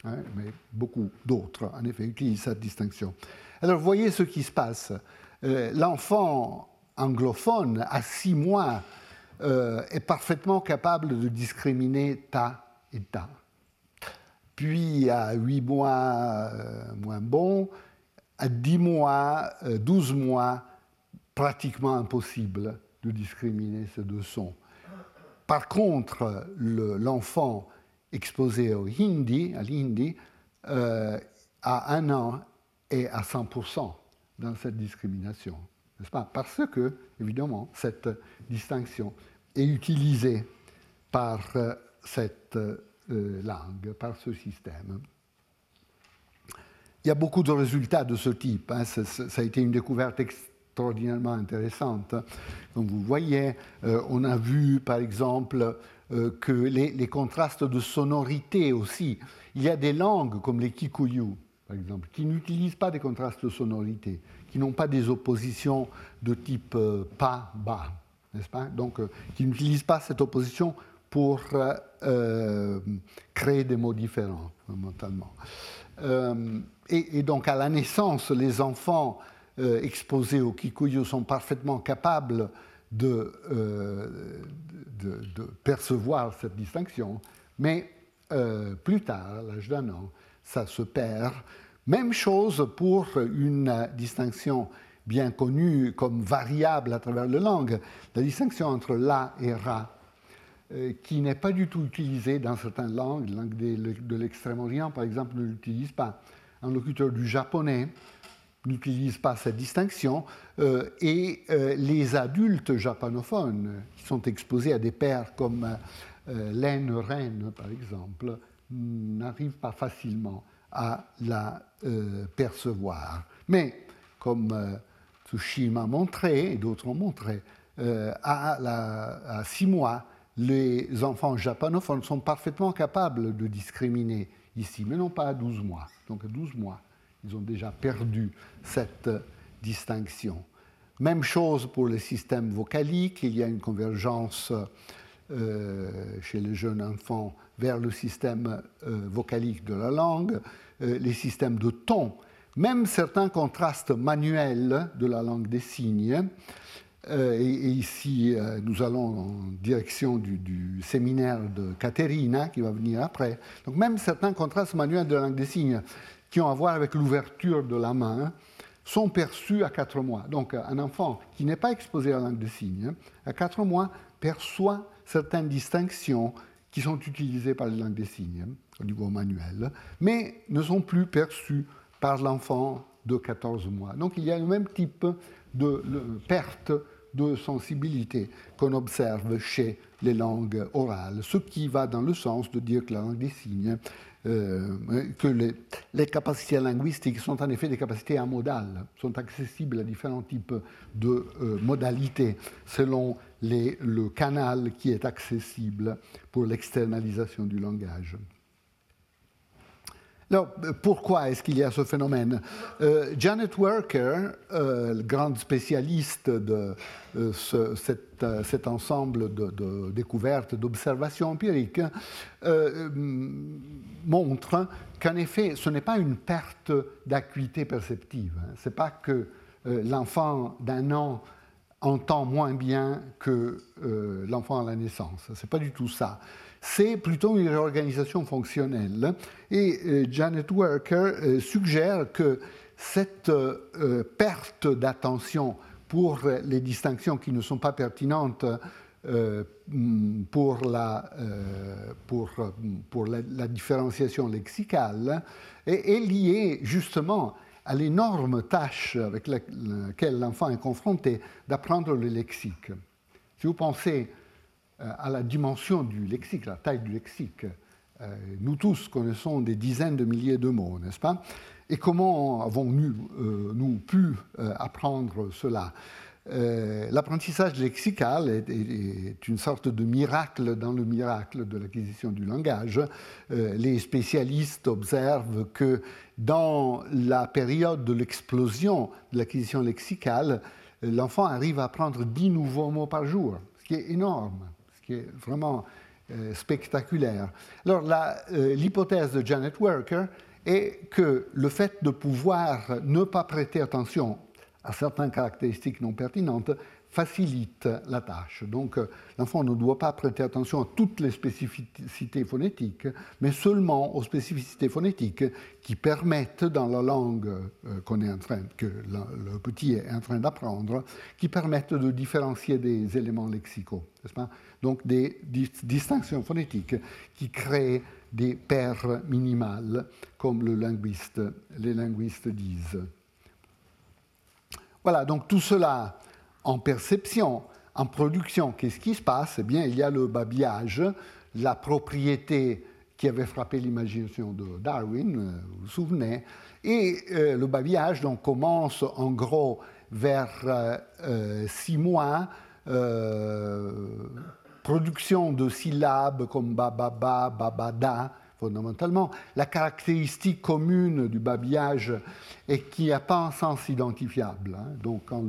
Hein, mais beaucoup d'autres, en effet, utilisent cette distinction. Alors, voyez ce qui se passe. Euh, l'enfant anglophone, à six mois, euh, est parfaitement capable de discriminer ta et ta. Puis, à huit mois, euh, moins bon. À dix mois, douze mois, pratiquement impossible de discriminer ces deux sons. Par contre, l'enfant exposé au hindi, à l'hindi, euh, à un an et à 100% dans cette discrimination. N'est-ce pas? Parce que, évidemment, cette distinction est utilisée par euh, cette euh, langue, par ce système. Il y a beaucoup de résultats de ce type. Hein. Ça, a été une découverte extraordinairement intéressante. Comme vous voyez, on a vu, par exemple, que les, contrastes de sonorité aussi. Il y a des langues comme les Kikuyu, par exemple, qui n'utilisent pas des contrastes de sonorité, qui n'ont pas des oppositions de type euh, pas, bas, n'est-ce pas? Donc, euh, qui n'utilisent pas cette opposition pour créer des mots différents, fondamentalement. Et, et, donc, à la naissance, les enfants exposés aux Kikuyu sont parfaitement capables de, de, percevoir cette distinction, mais euh, plus tard, à l'âge d'un an, ça se perd. Même chose pour une distinction bien connue comme variable à travers la langue, la distinction entre la et ra, euh, qui n'est pas du tout utilisée dans certaines langues. La langue de l'extrême-orient, par exemple, ne l'utilise pas. Un locuteur du japonais n'utilise pas cette distinction, euh, et euh, les adultes japonophones qui sont exposés à des pères comme euh, laine reine, par exemple, n'arrivent pas facilement à la percevoir. Mais, comme Tsushima a montré, et d'autres ont montré, à, à, six mois, les enfants japonophones sont parfaitement capables de discriminer ici, mais non pas à 12 mois. Donc à 12 mois, ils ont déjà perdu cette distinction. Même chose pour les systèmes vocaliques, il y a une convergence euh, chez les jeunes enfants vers le système euh, vocalique de la langue, euh, les systèmes de ton, même certains contrastes manuels de la langue des signes. Et, ici, nous allons en direction du, du, séminaire de Caterina, qui va venir après. Donc même certains contrastes manuels de la langue des signes qui ont à voir avec l'ouverture de la main sont perçus à 4 mois. Donc un enfant qui n'est pas exposé à la langue de signes, à 4 mois, perçoit certaines distinctions qui sont utilisées par les langues des signes au niveau manuel, mais ne sont plus perçues par l'enfant de 14 mois. Donc il y a le même type de perte de sensibilité qu'on observe chez les langues orales, ce qui va dans le sens de dire que la langue des signes euh, que les, capacités linguistiques sont en effet des capacités amodales, sont accessibles à différents types de euh, modalités selon le canal qui est accessible pour l'externalisation du langage. Alors, pourquoi est-ce qu'il y a ce phénomène? Euh, Janet Worker, euh, grande spécialiste de euh, cet ensemble de, découvertes, d'observations empiriques, montre qu'en effet, ce n'est pas une perte d'acuité perceptive. Hein. Ce n'est pas que l'enfant d'un an entend moins bien que l'enfant à la naissance. Ce n'est pas du tout ça c'est plutôt une réorganisation fonctionnelle. Et euh, Janet Worker euh, suggère que cette euh, perte d'attention pour les distinctions qui ne sont pas pertinentes pour, la, pour, pour la, différenciation lexicale est, liée justement à l'énorme tâche avec laquelle l'enfant est confronté d'apprendre le lexique. Si vous pensez à la dimension du lexique, la taille du lexique, nous tous connaissons des dizaines de milliers de mots, n'est-ce pas? Et comment avons-nous nous pu apprendre cela? Euh, l'apprentissage lexical est, une sorte de miracle dans le miracle de l'acquisition du langage. Euh, les spécialistes observent que dans la période de l'explosion de l'acquisition lexicale, l'enfant arrive à apprendre 10 nouveaux mots par jour, ce qui est énorme, qui est vraiment euh, spectaculaire. Alors l'hypothèse de Janet Worker est que le fait de pouvoir ne pas prêter attention à certaines caractéristiques non pertinentes facilite la tâche. Donc l'enfant ne doit pas prêter attention à toutes les spécificités phonétiques, mais seulement aux spécificités phonétiques qui permettent dans la langue euh, qu'on est en train, que le petit est en train d'apprendre, qui permettent de différencier des éléments lexicaux. Pas? Donc des distinctions phonétiques qui créent des paires minimales, comme le linguiste, les linguistes disent. Voilà, donc tout cela en perception, en production, qu'est-ce qui se passe? Eh bien, il y a le babillage, la propriété qui avait frappé l'imagination de Darwin, euh, vous vous souvenez, et euh, le babillage donc, commence en gros vers euh, six mois, production de syllabes comme bababa, babada, fondamentalement. La caractéristique commune du babillage est qu'il n'y a pas un sens identifiable. Hein. Donc, quand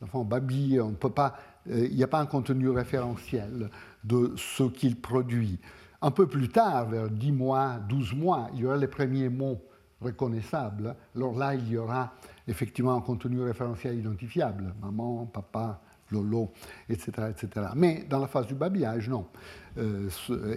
l'enfant babille, on peut pas, euh, il n'y a pas un contenu référentiel de ce qu'il produit. Un peu plus tard, vers 10 mois, 12 mois, il y aura les premiers mots reconnaissables. Alors là, il y aura effectivement un contenu référentiel identifiable. Maman, papa, lolo, etc., etc. Mais dans la phase du babillage, non. Euh,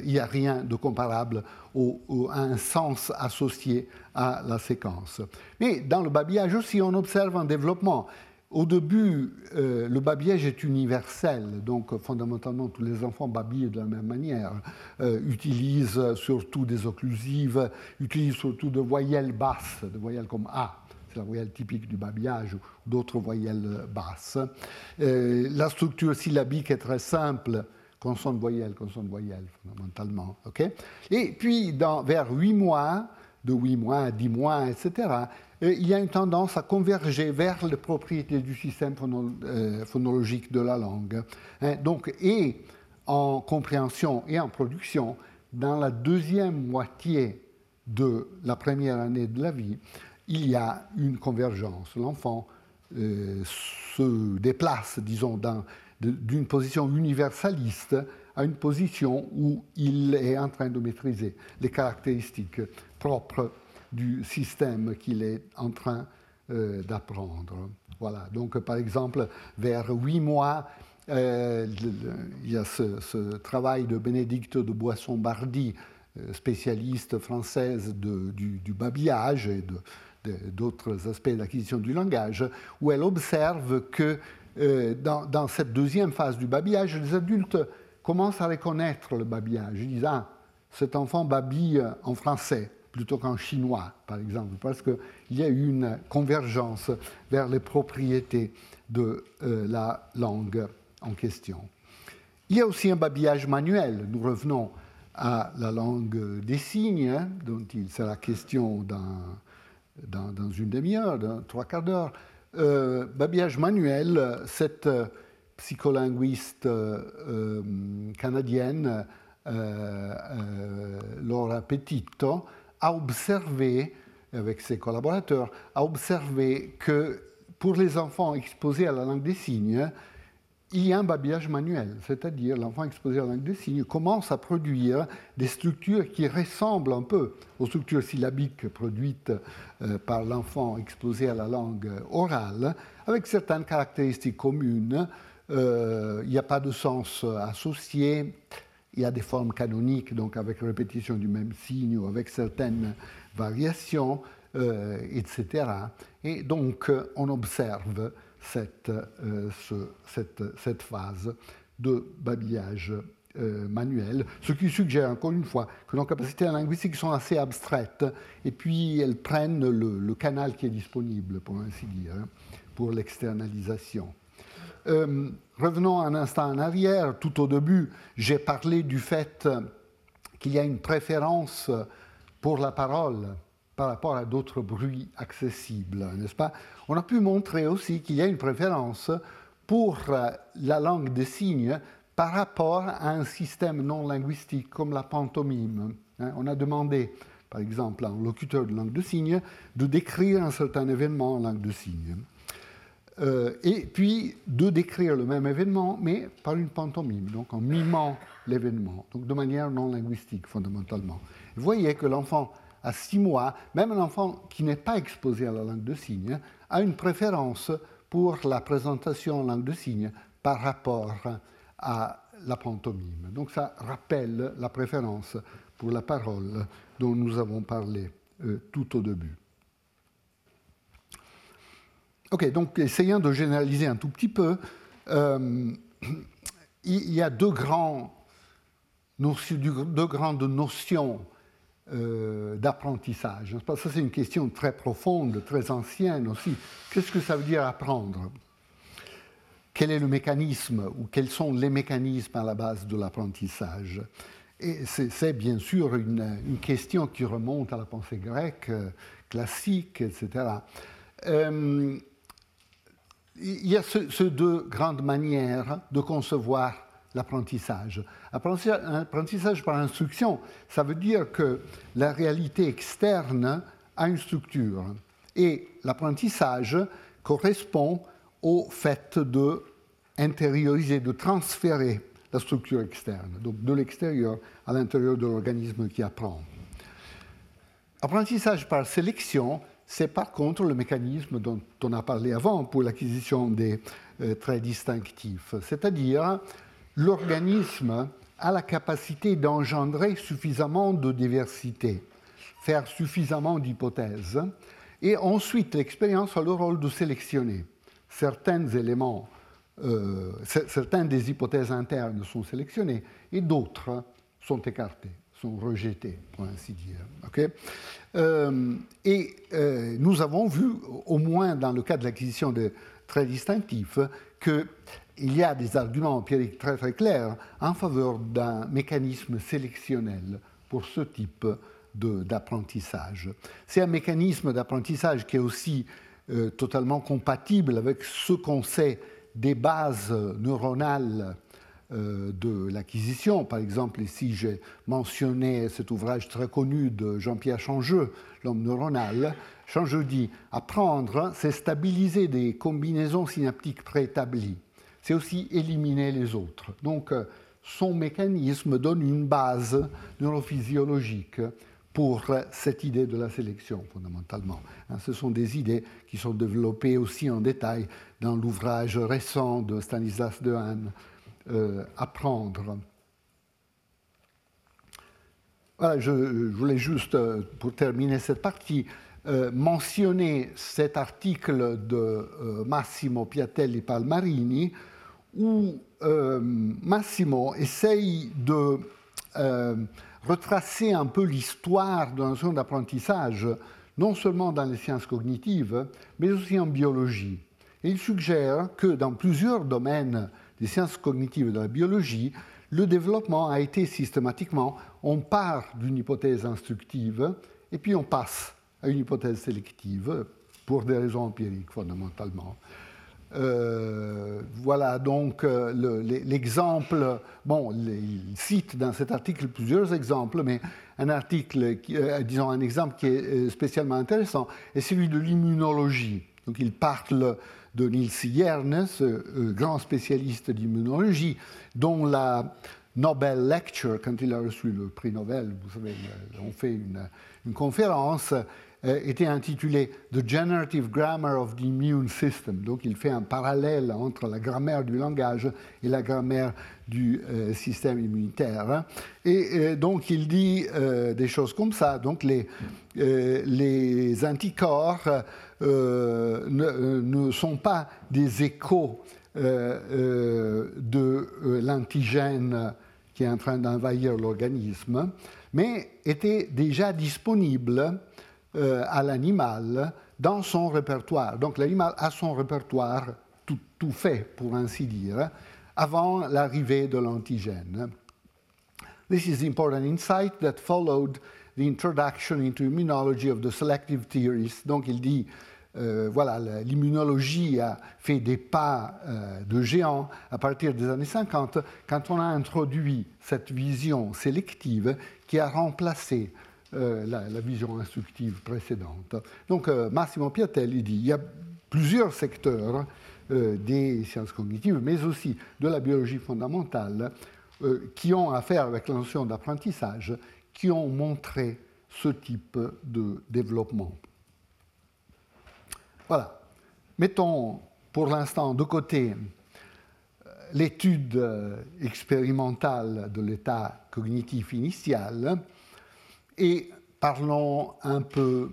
il n'y a rien de comparable à un sens associé à la séquence. Mais dans le babillage aussi, on observe un développement. Au début, euh, le babillage est universel, donc fondamentalement tous les enfants babillent de la même manière, euh, utilisent surtout des occlusives, utilisent surtout de voyelles basses, de voyelles comme A c'est la voyelle typique du babillage ou d'autres voyelles basses. Euh, la structure syllabique est très simple, consonne-voyelle, consonne-voyelle, fondamentalement. Et puis, vers 8 mois, de 8 mois à 10 mois, etc., il y a une tendance à converger vers les propriétés du système euh, phonologique de la langue. Hein. donc, et en compréhension et en production, dans la deuxième moitié de la première année de la vie, il y a une convergence. L'enfant euh, se déplace, disons, d'une position universaliste à une position où il est en train de maîtriser les caractéristiques propres du système qu'il est en train euh, d'apprendre. Voilà, donc par exemple, vers huit mois, euh, il y a ce, travail de Bénédicte de Boisson-Bardy, spécialiste française du, babillage et d'autres aspects de l'acquisition du langage, où elle observe que euh, dans, cette deuxième phase du babillage, les adultes commencent à reconnaître le babillage. Ils disent Ah, cet enfant babille en français plutôt qu'en chinois, par exemple, parce qu'il y a eu une convergence vers les propriétés de euh, la langue en question. Il y a aussi un babillage manuel. Nous revenons à la langue des signes, hein, dont il sera question dans une demi-heure, dans trois quarts d'heure. Euh, babillage manuel, cette psycholinguiste euh, canadienne, Laura Petito, a observé, avec ses collaborateurs, a observé que pour les enfants exposés à la langue des signes, il y a un babillage manuel, c'est-à-dire l'enfant exposé à la langue des signes commence à produire des structures qui ressemblent un peu aux structures syllabiques produites euh, par l'enfant exposé à la langue orale, avec certaines caractéristiques communes. Euh, il n'y a pas de sens associé, il y a des formes canoniques, donc avec répétition du même signe ou avec certaines variations, euh, etc. Et donc on observe cette, euh, cette, phase de babillage euh, manuel, ce qui suggère encore une fois que nos capacités linguistiques sont assez abstraites et puis elles prennent le, canal qui est disponible, pour ainsi dire, hein, pour l'externalisation. Revenons un instant en arrière. Tout au début, j'ai parlé du fait qu'il y a une préférence pour la parole par rapport à d'autres bruits accessibles, n'est-ce pas? On a pu montrer aussi qu'il y a une préférence pour la langue des signes par rapport à un système non linguistique comme la pantomime. Hein. On a demandé, par exemple, à un locuteur de langue de signes de décrire un certain événement en langue de signes. Euh, et puis de décrire le même événement, mais par une pantomime, donc en mimant l'événement, donc de manière non linguistique fondamentalement. Vous voyez que l'enfant à six mois, même un enfant qui n'est pas exposé à la langue de signes, a une préférence pour la présentation en langue de signes par rapport à la pantomime. Donc ça rappelle la préférence pour la parole dont nous avons parlé euh, tout au début. Ok, donc essayons de généraliser un tout petit peu. Euh, il y a deux, grands deux grandes notions euh, d'apprentissage. Ça, c'est une question très profonde, très ancienne aussi. Qu'est-ce que ça veut dire apprendre? Quel est le mécanisme ou quels sont les mécanismes à la base de l'apprentissage? Et c'est bien sûr une, question qui remonte à la pensée grecque, euh, classique, etc. il y a ces deux grandes manières de concevoir l'apprentissage. Apprentissage par instruction, ça veut dire que la réalité externe a une structure. Et l'apprentissage correspond au fait de intérioriser, de transférer la structure externe, donc de l'extérieur à l'intérieur de l'organisme qui apprend. Apprentissage par sélection, c'est par contre le mécanisme dont on a parlé avant pour l'acquisition des euh, traits distinctifs, c'est-à-dire l'organisme a la capacité d'engendrer suffisamment de diversité, faire suffisamment d'hypothèses, et ensuite l'expérience a le rôle de sélectionner. Certains éléments, euh, certaines des hypothèses internes sont sélectionnées et d'autres sont écartées, sont rejetées, pour ainsi dire. Euh, et euh, nous avons vu, au moins dans le cas de l'acquisition de traits distinctifs, que il y a des arguments empiriques très très clairs en faveur d'un mécanisme sélectionnel pour ce type d'apprentissage. C'est un mécanisme d'apprentissage qui est aussi euh, totalement compatible avec ce qu'on sait des bases neuronales de l'acquisition. Par exemple, ici j'ai mentionné cet ouvrage très connu de Jean-Pierre Changeux, L'homme neuronal. Changeux dit Apprendre, c'est stabiliser des combinaisons synaptiques préétablies c'est aussi éliminer les autres. Donc, euh, son mécanisme donne une base neurophysiologique pour cette idée de la sélection, fondamentalement. Hein, ce sont des idées qui sont développées aussi en détail dans l'ouvrage récent de Stanislas Dehaene, euh, Apprendre. Voilà, je, voulais juste, euh, pour terminer cette partie, mentionner cet article de Massimo Piatelli Palmarini où euh, Massimo essaye de euh, retracer un peu l'histoire de la notion d'apprentissage, non seulement dans les sciences cognitives, mais aussi en biologie. Et il suggère que dans plusieurs domaines des sciences cognitives et de la biologie, le développement a été systématiquement, on part d'une hypothèse instructive et puis on passe à une hypothèse sélective pour des raisons empiriques fondamentalement. Euh, voilà donc euh, l'exemple, bon, il cite dans cet article plusieurs exemples, mais un article, euh, disons un exemple qui est spécialement intéressant, est celui de l'immunologie. Donc il parle de Niels Jerne, grand spécialiste d'immunologie, dont la Nobel Lecture, quand il a reçu le prix Nobel, vous savez, on fait une, conférence, euh, était intitulé The Generative Grammar of the Immune System. Donc il fait un parallèle entre la grammaire du langage et la grammaire du euh, système immunitaire. Et euh, donc il dit des choses comme ça. Donc les, les anticorps ne, sont pas des échos de l'antigène qui est en train d'envahir l'organisme, mais étaient déjà disponibles euh, à l'animal dans son répertoire. Donc l'animal a son répertoire tout, fait, pour ainsi dire, avant l'arrivée de l'antigène. This is important insight that followed the introduction into immunology of the selective theories. Donc il dit, euh, voilà, l'immunologie a fait des pas euh, de géant à partir des années 50 quand on a introduit cette vision sélective qui a remplacé euh, la, vision instructive précédente. Donc Massimo Piatelli dit, il y a plusieurs secteurs des sciences cognitives, mais aussi de la biologie fondamentale, qui ont affaire avec la notion d'apprentissage qui ont montré ce type de développement. Voilà. Mettons pour l'instant de côté euh, l'étude euh, expérimentale de l'état cognitif initial et parlons un peu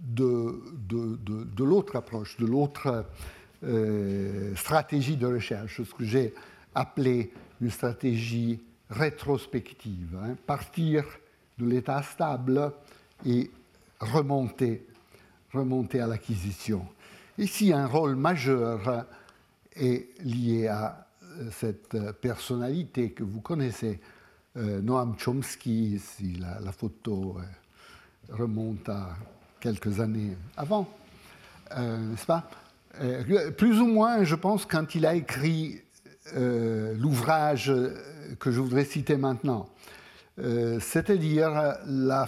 de, de, l'autre approche, de l'autre euh, stratégie de recherche, ce que j'ai appelé une stratégie rétrospective, hein. partir de l'état stable et remonter, remonter à l'acquisition. Ici, un rôle majeur est lié à euh, cette personnalité que vous connaissez, euh, Noam Chomsky, si la, photo remonte à quelques années avant, n'est-ce pas? Plus ou moins, je pense, quand il a écrit l'ouvrage que je voudrais citer maintenant, euh, c'est-à-dire le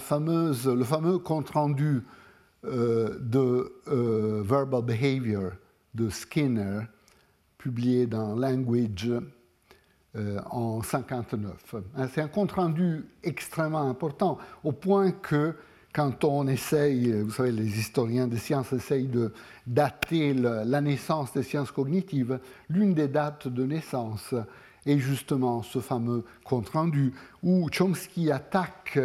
fameux compte-rendu euh, de euh, Verbal Behavior de Skinner, publié dans Language en 1959. Hein, c'est un compte-rendu extrêmement important, au point que quand on essaye, vous savez, les historiens des sciences essayent de dater la naissance des sciences cognitives, l'une des dates de naissance et justement ce fameux compte-rendu où Chomsky attaque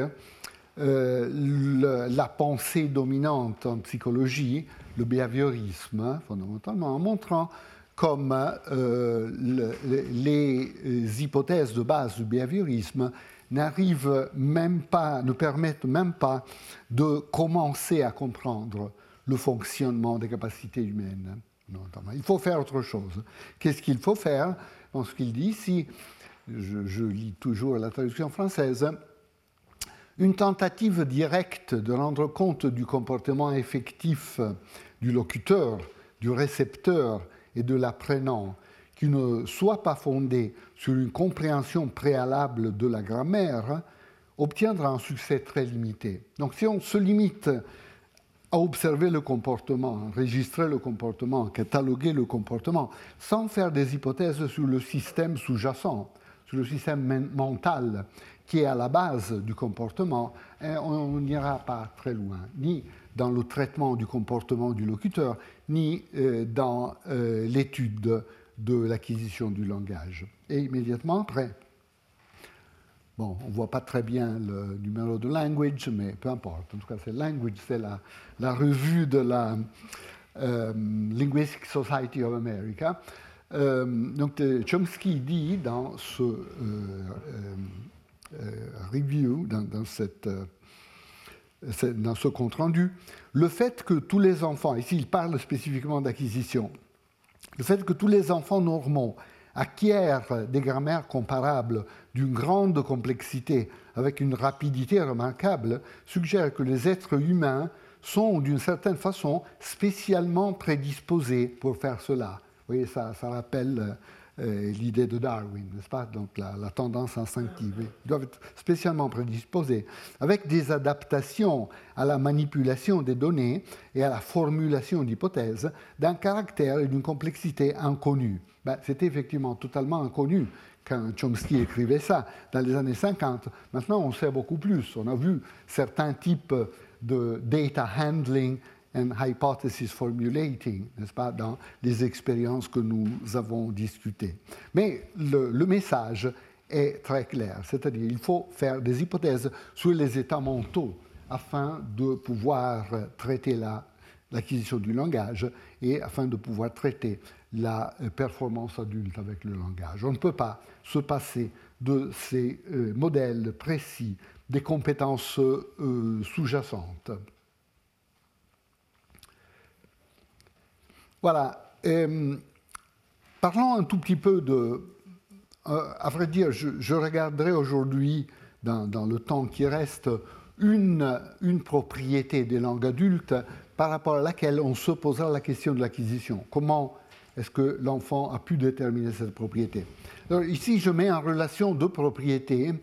euh, la pensée dominante en psychologie, le behaviorisme, fondamentalement, en montrant comme euh, les hypothèses de base du behaviorisme n'arrivent même pas, ne permettent même pas de commencer à comprendre le fonctionnement des capacités humaines. Il faut faire autre chose. Qu'est-ce qu'il faut faire dans ce qu'il dit ici, je, lis toujours la traduction française, une tentative directe de rendre compte du comportement effectif du locuteur, du récepteur et de l'apprenant, qui ne soit pas fondée sur une compréhension préalable de la grammaire, obtiendra un succès très limité. Donc si on se limite à observer le comportement, enregistrer le comportement, cataloguer le comportement, sans faire des hypothèses sur le système sous-jacent, sur le système mental qui est à la base du comportement, hein, on n'ira pas très loin, ni dans le traitement du comportement du locuteur, ni euh, dans euh, l'étude de l'acquisition du langage. Et immédiatement après, Bon, on ne voit pas très bien le numéro de Language, mais peu importe. En tout cas, c'est Language, c'est la, la, revue de la euh, Linguistic Society of America. Euh, donc, Chomsky dit dans ce euh, review, dans, dans, cette, dans ce compte-rendu, le fait que tous les enfants, ici il parle spécifiquement d'acquisition, le fait que tous les enfants normaux acquièrent des grammaires comparables d'une grande complexité avec une rapidité remarquable suggère que les êtres humains sont d'une certaine façon spécialement prédisposés pour faire cela. Vous voyez, ça, ça rappelle euh, l'idée de Darwin, n'est-ce pas? Donc la, tendance instinctive. Ils doivent être spécialement prédisposés, avec des adaptations à la manipulation des données et à la formulation d'hypothèses d'un caractère et d'une complexité inconnus. Ben, c'était effectivement totalement inconnu quand Chomsky écrivait ça dans les années 50. Maintenant, on sait beaucoup plus. On a vu certains types de data handling and hypothesis formulating, n'est-ce pas, dans les expériences que nous avons discutées. Mais le, message est très clair, c'est-à-dire il faut faire des hypothèses sur les états mentaux afin de pouvoir traiter la l'acquisition du langage et afin de pouvoir traiter la performance adulte avec le langage. On ne peut pas se passer de ces euh, modèles précis des compétences euh, sous-jacentes. Voilà. parlons un tout petit peu de... à vrai dire, je, regarderai aujourd'hui, dans, dans, le temps qui reste, une, une propriété des langues adultes par rapport à laquelle on se posera la question de l'acquisition. Comment est-ce que l'enfant a pu déterminer cette propriété? Alors, Ici, je mets en relation deux propriétés.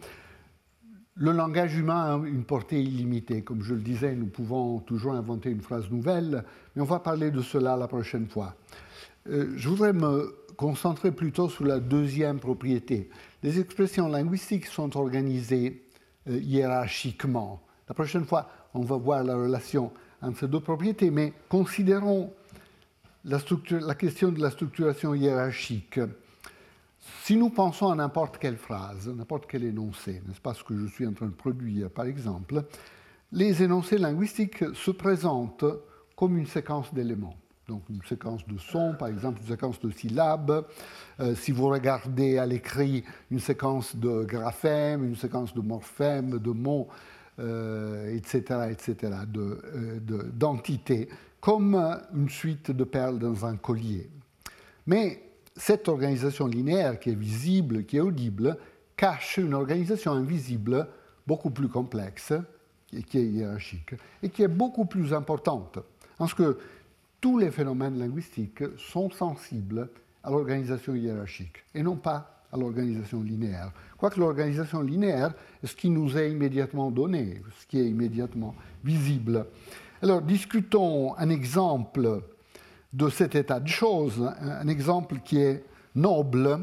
Le langage humain a une portée illimitée. Comme je le disais, nous pouvons toujours inventer une phrase nouvelle, mais on va parler de cela la prochaine fois. Euh, je voudrais me concentrer plutôt sur la deuxième propriété. Les expressions linguistiques sont organisées euh, hiérarchiquement. La prochaine fois, on va voir la relation entre ces deux propriétés, mais considérons la, la question de la structuration hiérarchique. Si nous pensons à n'importe quelle phrase, n'importe quel énoncé, n'est-ce pas ce que je suis en train de produire par exemple, les énoncés linguistiques se présentent comme une séquence d'éléments. Donc une séquence de sons, par exemple une séquence de syllabes. Euh, si vous regardez à l'écrit une séquence de graphèmes, une séquence de morphèmes, de mots, etc., euh, etc., euh, d'entités, comme une suite de perles dans un collier. Mais cette organisation linéaire qui est visible, qui est audible, cache une organisation invisible beaucoup plus complexe, qui est hiérarchique, et qui est beaucoup plus importante. Parce que tous les phénomènes linguistiques sont sensibles à l'organisation hiérarchique, et non pas à l'organisation linéaire. Quoique l'organisation linéaire est ce qui nous est immédiatement donné, ce qui est immédiatement visible. Alors discutons un exemple de cet état de choses, un exemple qui est noble,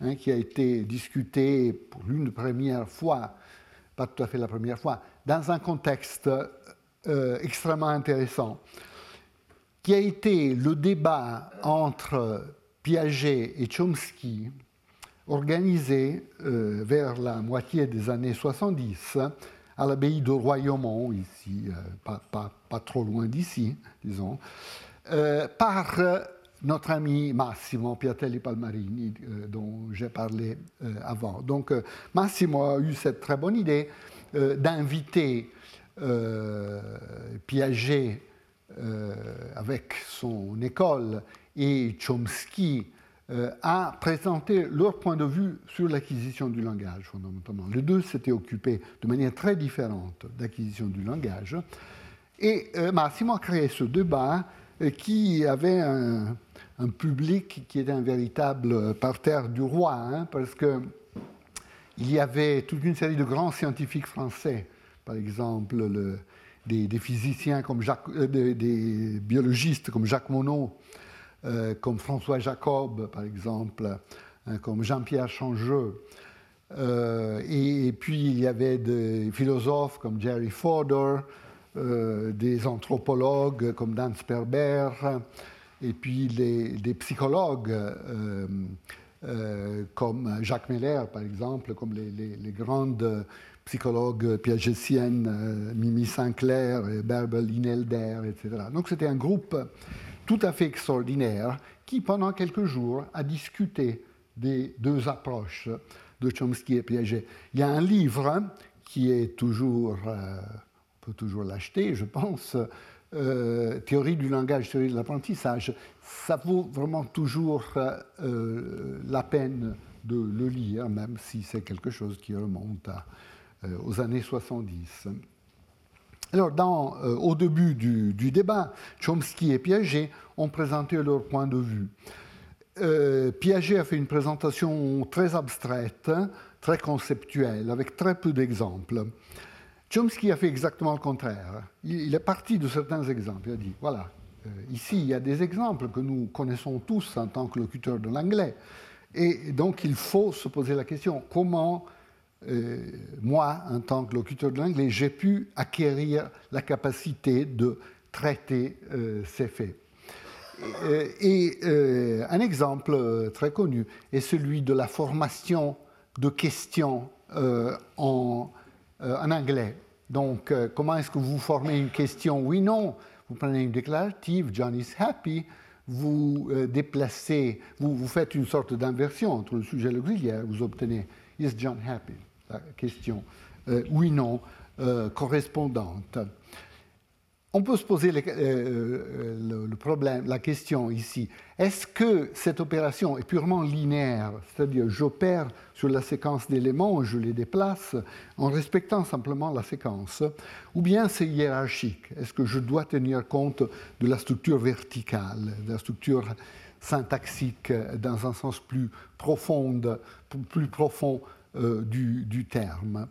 hein, qui a été discuté pour une première fois, pas tout à fait la première fois, dans un contexte euh, extrêmement intéressant, qui a été le débat entre Piaget et Chomsky organisé euh, vers la moitié des années 70 à l'abbaye de Royaumont, ici, euh, pas, trop loin d'ici, disons, euh, par notre ami Massimo Piatelli Palmarini, dont j'ai parlé avant. Donc Massimo a eu cette très bonne idée d'inviter Piaget avec son école et Chomsky à euh, présenter leur point de vue sur l'acquisition du langage, fondamentalement. Les deux s'étaient occupés de manière très différente d'acquisition du langage. Et euh, Massimo a créé ce débat euh, qui avait un, public qui était un véritable parterre du roi, hein, parce qu'il y avait toute une série de grands scientifiques français, par exemple des, physiciens comme Jacques, des, des, biologistes comme Jacques Monod, euh, comme François Jacob, par exemple, hein, comme Jean-Pierre Changeux. Euh, et, puis il y avait des philosophes comme Jerry Fodor, euh, des anthropologues comme Dan Sperber, et puis des psychologues comme Jacques Meller, par exemple, comme les, grandes psychologues piagétiennes, Mimi Sinclair, Bärbel Inelder, etc. Donc c'était un groupe tout à fait extraordinaire qui, pendant quelques jours, a discuté des deux approches de Chomsky et Piaget. Il y a un livre qui est toujours, euh, peut toujours l'acheter, je pense, euh, Théorie du langage, théorie de l'apprentissage. Ça vaut vraiment toujours euh, la peine de le lire, même si c'est quelque chose qui remonte aux années 70. Alors, euh, au début du, débat, Chomsky et Piaget ont présenté leur point de vue. Euh, Piaget a fait une présentation très abstraite, très conceptuelle, avec très peu d'exemples. Chomsky a fait exactement le contraire. Il, est parti de certains exemples. Il a dit, voilà, euh, ici, il y a des exemples que nous connaissons tous en tant que locuteurs de l'anglais. Et donc, il faut se poser la question, comment euh, moi, en tant que locuteur de l'anglais, j'ai pu acquérir la capacité de traiter euh, ces faits. Et, un exemple très connu est celui de la formation de questions en, en, anglais. Donc, comment est-ce que vous formez une question? Oui-non. Vous prenez une déclarative, John is happy, vous déplacez, vous, vous faites une sorte d'inversion entre le sujet et l'auxiliaire, vous obtenez Is John happy? Question euh, oui-non euh, correspondante. On peut se poser euh, euh, le, problème, la question ici. Est-ce que cette opération est purement linéaire, c'est-à-dire j'opère sur la séquence d'éléments, je les déplace en respectant simplement la séquence, ou bien c'est hiérarchique? Est-ce que je dois tenir compte de la structure verticale, de la structure syntaxique dans un sens plus profond, plus profond euh, du, du, terme?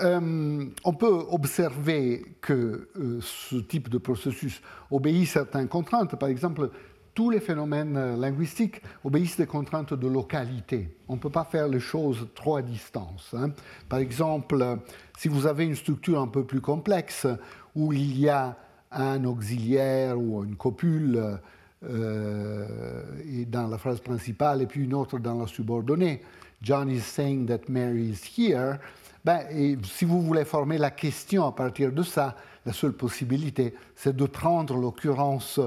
Euh, on peut observer que euh, ce type de processus obéit certaines contraintes. Par exemple, tous les phénomènes euh, linguistiques obéissent des contraintes de localité. On ne peut pas faire les choses trop à distance. Hein. Par exemple, si vous avez une structure un peu plus complexe où il y a un auxiliaire ou une copule dans la phrase principale et puis une autre dans la subordonnée, John is saying that Mary is here, ben, si vous voulez former la question à partir de ça, la seule possibilité, c'est de prendre l'occurrence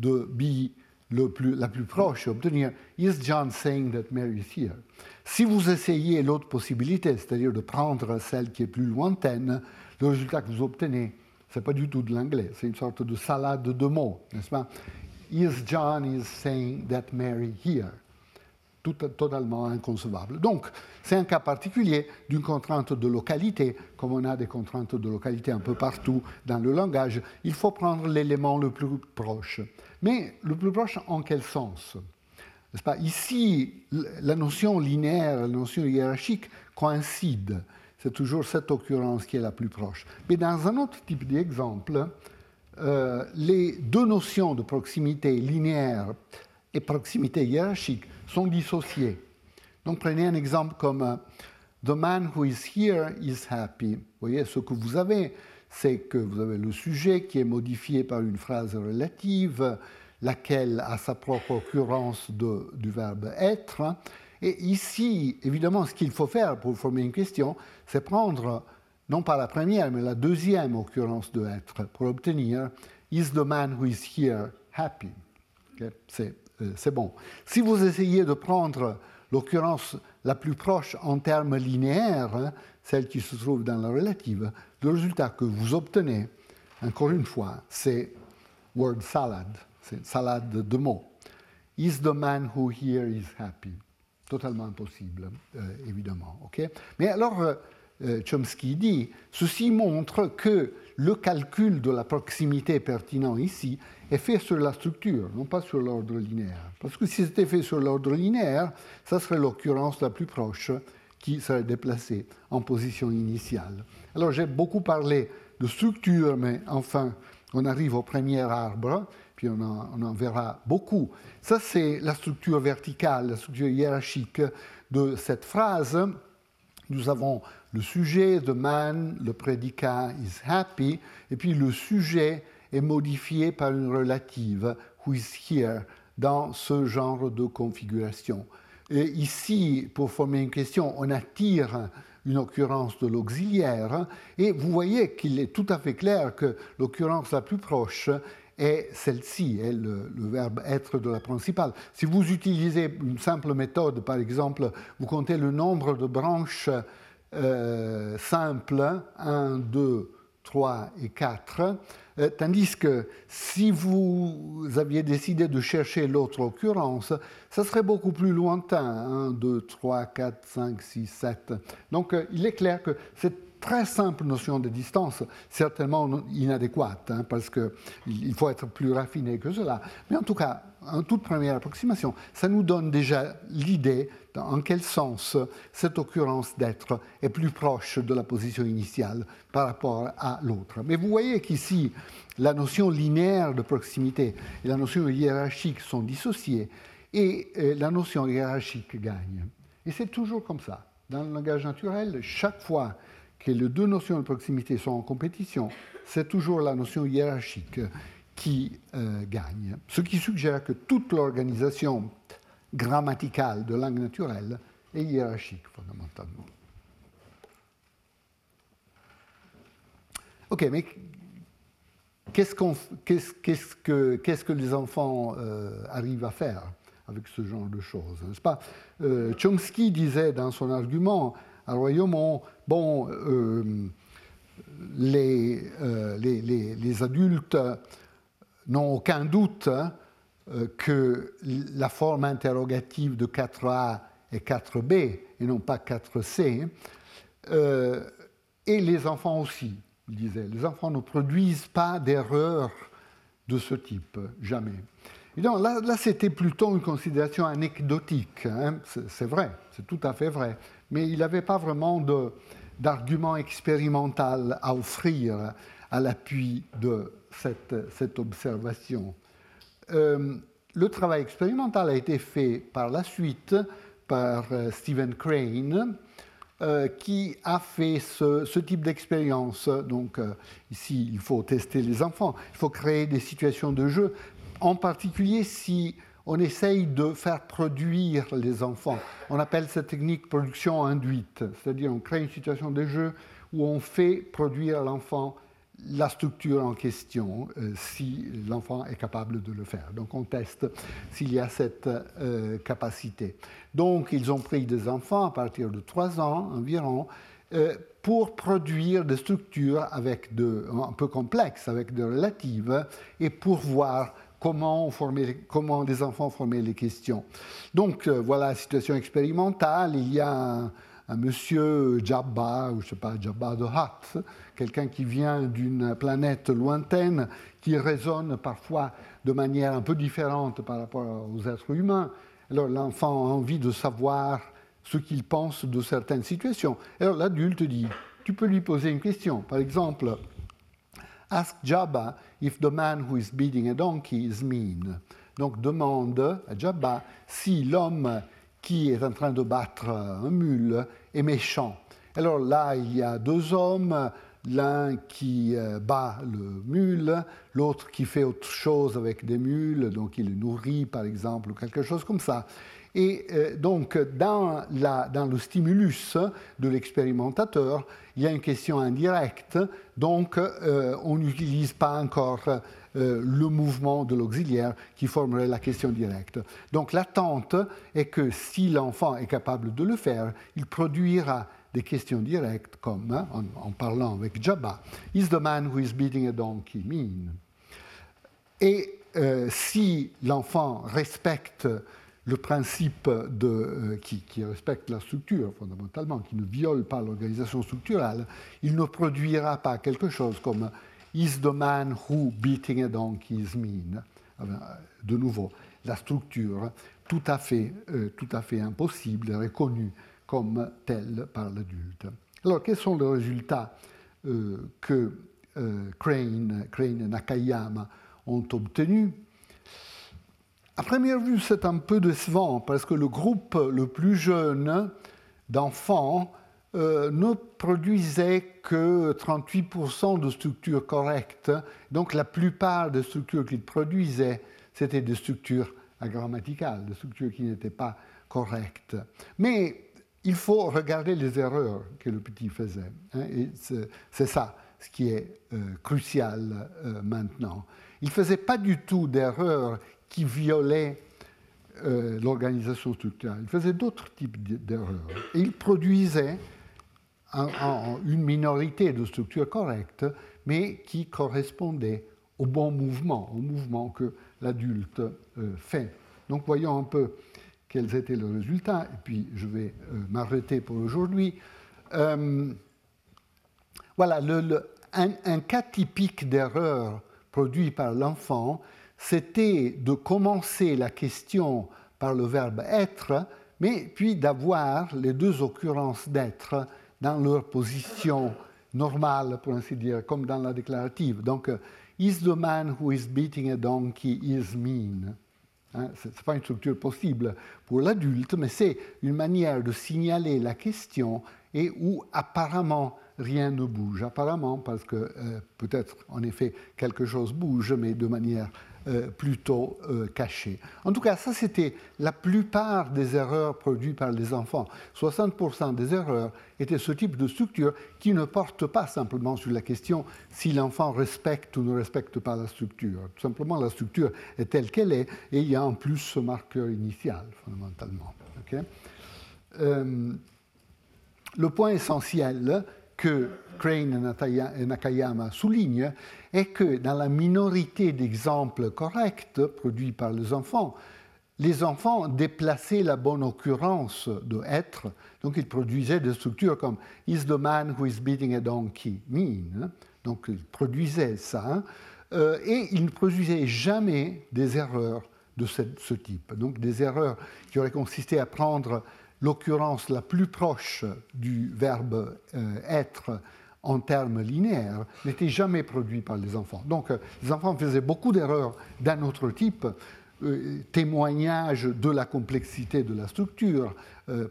de B le plus, la plus proche obtenir Is John saying that Mary is here? Si vous essayez l'autre possibilité, c'est-à-dire de prendre celle qui est plus lointaine, le résultat que vous obtenez, ce n'est pas du tout de l'anglais, c'est une sorte de salade de mots, n'est-ce pas? Is John is saying that Mary here? Totalement inconcevable. Donc, c'est un cas particulier d'une contrainte de localité, comme on a des contraintes de localité un peu partout dans le langage. Il faut prendre l'élément le plus proche. Mais le plus proche en quel sens? Ici, la notion linéaire, la notion hiérarchique coïncident. C'est toujours cette occurrence qui est la plus proche. Mais dans un autre type d'exemple, euh, les deux notions de proximité linéaire et proximité hiérarchique sont dissociés. Donc prenez un exemple comme euh, The man who is here is happy. Vous voyez, ce que vous avez, c'est que vous avez le sujet qui est modifié par une phrase relative, laquelle a sa propre occurrence du verbe être. Et ici, évidemment, ce qu'il faut faire pour former une question, c'est prendre non pas la première, mais la deuxième occurrence de être pour obtenir Is the man who is here happy? C'est euh, c'est bon. Si vous essayez de prendre l'occurrence la plus proche en termes linéaires, hein, celle qui se trouve dans la relative, le résultat que vous obtenez, encore une fois, c'est word salad, c'est salade de mots. Is the man who here is happy? Totalement impossible, euh, évidemment. Mais alors, euh, Chomsky dit, ceci montre que le calcul de la proximité pertinent ici est fait sur la structure, non pas sur l'ordre linéaire. Parce que si c'était fait sur l'ordre linéaire, ça serait l'occurrence la plus proche qui serait déplacée en position initiale. Alors j'ai beaucoup parlé de structure, mais enfin, on arrive au premier arbre, puis on en, verra beaucoup. Ça, c'est la structure verticale, la structure hiérarchique de cette phrase. Nous avons le sujet, the man, le prédicat is happy, et puis le sujet est modifié par une relative, who is here, dans ce genre de configuration. Ici, pour former une question, on attire une occurrence de l'auxiliaire, et vous voyez qu'il est tout à fait clair que l'occurrence la plus proche est celle-ci, est le, verbe être de la principale. Si vous utilisez une simple méthode, par exemple, vous comptez le nombre de branches euh, simple, 1, 2, 3 et 4, euh, tandis que si vous aviez décidé de chercher l'autre occurrence, ça serait beaucoup plus lointain, 1, 2, 3, 4, 5, 6, 7. Donc euh, il est clair que cette très simple notion de distance, certainement inadéquate, hein, parce qu'il faut être plus raffiné que cela. Mais en tout cas, en toute première approximation, ça nous donne déjà l'idée en quel sens cette occurrence d'être est plus proche de la position initiale par rapport à l'autre. Mais vous voyez qu'ici, la notion linéaire de proximité et la notion hiérarchique sont dissociées et euh, la notion hiérarchique gagne. Et c'est toujours comme ça. Dans le langage naturel, chaque fois que les deux notions de proximité sont en compétition, c'est toujours la notion hiérarchique qui euh, gagne. Ce qui suggère que toute l'organisation grammaticale de langue naturelle est hiérarchique fondamentalement. Ok, mais qu'est-ce, que, les enfants euh, arrivent à faire avec ce genre de choses N'est-ce pas? Euh, Chomsky disait dans son argument à Royaumont, bon, les, les, adultes n'ont aucun doute hein, que la forme interrogative de 4A est 4B et non pas 4C. et les enfants aussi, il disait. Les enfants ne produisent pas d'erreurs de ce type, jamais. Et donc là, là c'était plutôt une considération anecdotique. Hein. C'est vrai, c'est tout à fait vrai. Mais il n'avait pas vraiment d'argument expérimental à offrir à l'appui de cette, observation. Euh, le travail expérimental a été fait par la suite par euh, Stephen Crane, euh, qui a fait ce type d'expérience. Donc ici, il faut tester les enfants, il faut créer des situations de jeu en particulier si on essaye de faire produire les enfants. On appelle cette technique production induite, c'est-à-dire on crée une situation de jeu où on fait produire à l'enfant la structure en question euh, si l'enfant est capable de le faire. Donc on teste s'il y a cette euh, capacité. Donc ils ont pris des enfants à partir de 3 ans environ euh, pour produire des structures avec de, un peu complexes, avec de relatives, et pour voir comment, comment des enfants former les questions. Donc euh, voilà la situation expérimentale. Il y a un, monsieur Jabba, ou je ne sais pas, Jabba de Hutt, quelqu'un qui vient d'une planète lointaine, qui raisonne parfois de manière un peu différente par rapport aux êtres humains. Alors l'enfant a envie de savoir ce qu'il pense de certaines situations. Alors l'adulte dit, tu peux lui poser une question. Par exemple, Ask Jabba if the man who is beating a donkey is mean. Donc demande à Jabba si l'homme qui est en train de battre un mule est méchant. Alors là, il y a deux hommes, l'un qui euh, bat le mule, l'autre qui fait autre chose avec des mules, donc il le nourrit par exemple, ou quelque chose comme ça. Et euh, donc, dans, le stimulus de l'expérimentateur, il y a une question indirecte, donc euh, on n'utilise pas encore euh, le mouvement de l'auxiliaire qui formerait la question directe. Donc l'attente est que si l'enfant est capable de le faire, il produira des questions directes comme, hein, en, parlant avec Jabba, Is the man who is beating a donkey mean? Et si l'enfant respecte le principe de, euh, qui, respecte la structure fondamentalement, qui ne viole pas l'organisation structurelle, il ne produira pas quelque chose comme Is the man who beating a donkey is mean De nouveau, la structure tout à fait, euh, tout à fait impossible, reconnue comme telle par l'adulte. Alors, quels sont les résultats euh, que Crane, Crane et Nakayama ont obtenus? À première vue, c'est un peu décevant parce que le groupe le plus jeune d'enfants euh, ne produisait que 38% de structures correctes. Donc la plupart des structures qu'il produisait, c'était des structures agrammaticales, des structures qui n'étaient pas correctes. Mais il faut regarder les erreurs que le petit faisait. Hein, c'est ça ce qui est euh, crucial euh, maintenant. Il ne faisait pas du tout d'erreurs qui violait euh, l'organisation structurelle. Il faisait d'autres types d'erreurs. Et il produisait une minorité de structures correctes, mais qui correspondaient au bon mouvement, au mouvement que l'adulte euh, fait. Donc voyons un peu quels étaient les résultats, et puis je vais euh, m'arrêter pour aujourd'hui. voilà, un, un, cas typique d'erreur produit par l'enfant, c'était de commencer la question par le verbe être, mais puis d'avoir les deux occurrences d'être dans leur position normale, pour ainsi dire, comme dans la déclarative. Donc, is the man who is beating a donkey is mean hein, Ce n'est pas une structure possible pour l'adulte, mais c'est une manière de signaler la question et où apparemment rien ne bouge. Apparemment, parce que euh, peut-être en effet quelque chose bouge, mais de manière euh, plutôt euh, cachées. En tout cas, ça c'était la plupart des erreurs produites par les enfants. 60% des erreurs étaient ce type de structure qui ne porte pas simplement sur la question si l'enfant respecte ou ne respecte pas la structure. Tout simplement, la structure est telle qu'elle est et il y a en plus ce marqueur initial, fondamentalement. Euh, le point essentiel, que Crane et Nakayama soulignent est que dans la minorité d'exemples corrects produits par les enfants, les enfants déplaçaient la bonne occurrence de être, donc ils produisaient des structures comme Is the man who is beating a donkey mean Donc ils produisaient ça, euh, et ils ne produisaient jamais des erreurs de ce, type. Donc des erreurs qui auraient consisté à prendre l'occurrence la plus proche du verbe euh, être en termes linéaires n'étaient jamais produites par les enfants. Donc euh, les enfants faisaient beaucoup d'erreurs d'un autre type, euh, témoignage de la complexité de la structure,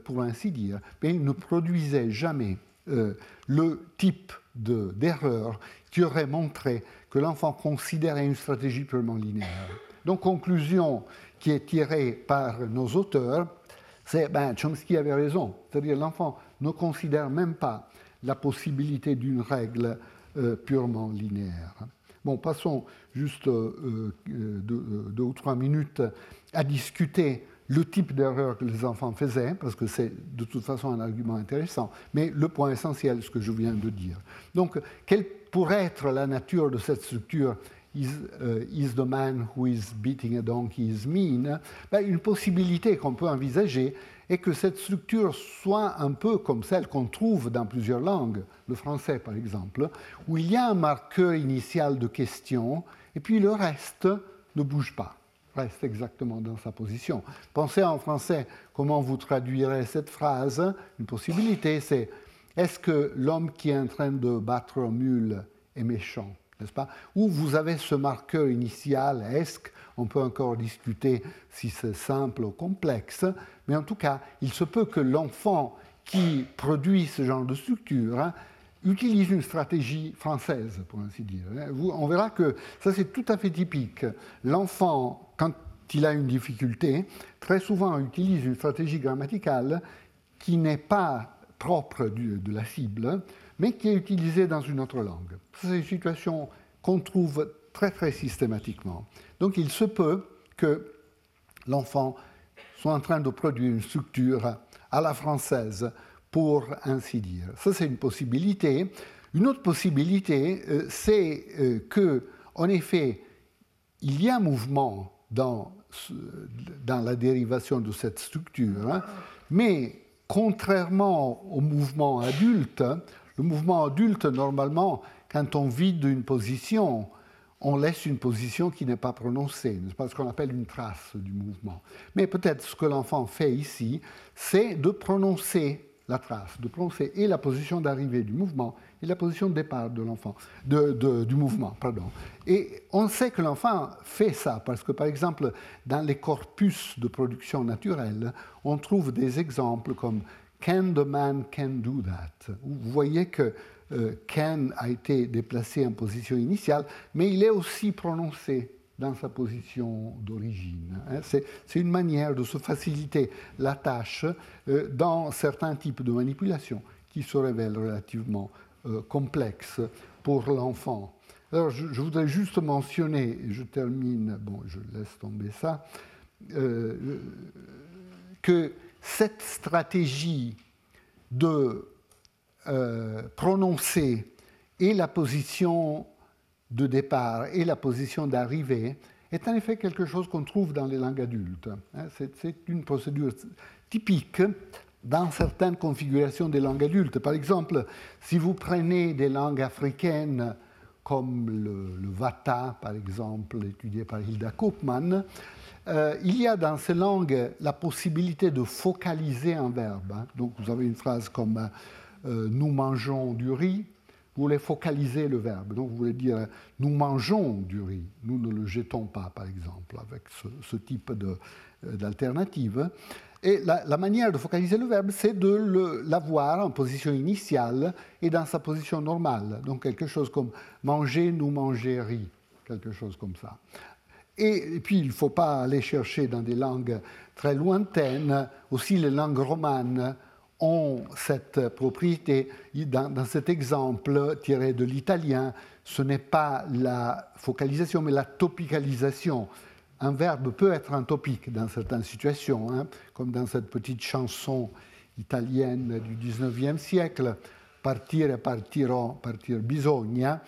pour ainsi dire, mais ils ne produisaient jamais le type d'erreur qui aurait montré que l'enfant considérait une stratégie purement linéaire. Donc, conclusion qui est tirée par nos auteurs, c'est ben, Chomsky avait raison. C'est-à-dire l'enfant ne considère même pas la possibilité d'une règle euh, purement linéaire. Bon, passons juste euh, euh, deux, ou trois minutes à discuter le type d'erreur que les enfants faisaient, parce que c'est de toute façon un argument intéressant, mais le point essentiel, ce que je viens de dire. Donc, quelle pourrait être la nature de cette structure is, uh, is, the man who is beating a donkey is mean, ben, une possibilité qu'on peut envisager est que cette structure soit un peu comme celle qu'on trouve dans plusieurs langues, le français par exemple, où il y a un marqueur initial de question et puis le reste ne bouge pas, reste exactement dans sa position. Pensez en français comment vous traduirez cette phrase? Une possibilité, c'est est-ce que l'homme qui est en train de battre un mule est méchant? N'est-ce pas? Ou vous avez ce marqueur initial, est-ce on peut encore discuter si c'est simple ou complexe, mais en tout cas, il se peut que l'enfant qui produit ce genre de structure hein, utilise une stratégie française, pour ainsi dire. on verra que ça, c'est tout à fait typique. L'enfant, quand il a une difficulté, très souvent utilise une stratégie grammaticale qui n'est pas propre de la cible, mais qui est utilisé dans une autre langue. C'est une situation qu'on trouve très très systématiquement. Donc il se peut que l'enfant soit en train de produire une structure à la française, pour ainsi dire. Ça c'est une possibilité. Une autre possibilité, euh, c'est euh, que, en effet, il y a un mouvement dans, dans la dérivation de cette structure, hein, mais contrairement au mouvement adulte, le mouvement adulte, normalement, quand on vide une position, on laisse une position qui n'est pas prononcée, pas ce qu'on appelle une trace du mouvement. Mais peut-être ce que l'enfant fait ici, c'est de prononcer la trace, de prononcer et la position d'arrivée du mouvement et la position de départ de l'enfant, du mouvement. Et on sait que l'enfant fait ça parce que, par exemple, dans les corpus de production naturelle, on trouve des exemples comme Can the man can do that? Vous voyez que euh, can a été déplacé en position initiale, mais il est aussi prononcé dans sa position d'origine. Hein. C'est une manière de se faciliter la tâche euh, dans certains types de manipulations qui se révèlent relativement euh, complexes pour l'enfant. Alors, je, voudrais juste mentionner, et je termine, bon, je laisse tomber ça, que cette stratégie de euh, prononcer et la position de départ et la position d'arrivée est en effet quelque chose qu'on trouve dans les langues adultes. Hein. C'est une procédure typique dans certaines configurations des langues adultes. Par exemple, si vous prenez des langues africaines comme le, le Vata, par exemple, étudié par Hilda Koopman, euh, il y a dans ces langues la possibilité de focaliser un verbe. Hein. Donc vous avez une phrase comme euh, nous mangeons du riz, vous voulez focaliser le verbe. Donc vous voulez dire nous mangeons du riz, nous ne le jetons pas, par exemple, avec ce, type euh, d'alternative. Et la, la, manière de focaliser le verbe, c'est de l'avoir en position initiale et dans sa position normale. Donc quelque chose comme manger, nous manger riz, quelque chose comme ça. Et, puis, il ne faut pas aller chercher dans des langues très lointaines. Aussi, les langues romanes ont cette propriété. Dans, cet exemple tiré de l'italien, ce n'est pas la focalisation, mais la topicalisation. Un verbe peut être un topique dans certaines situations, hein, comme dans cette petite chanson italienne du 19e siècle. partire, partirò, partir bisogna.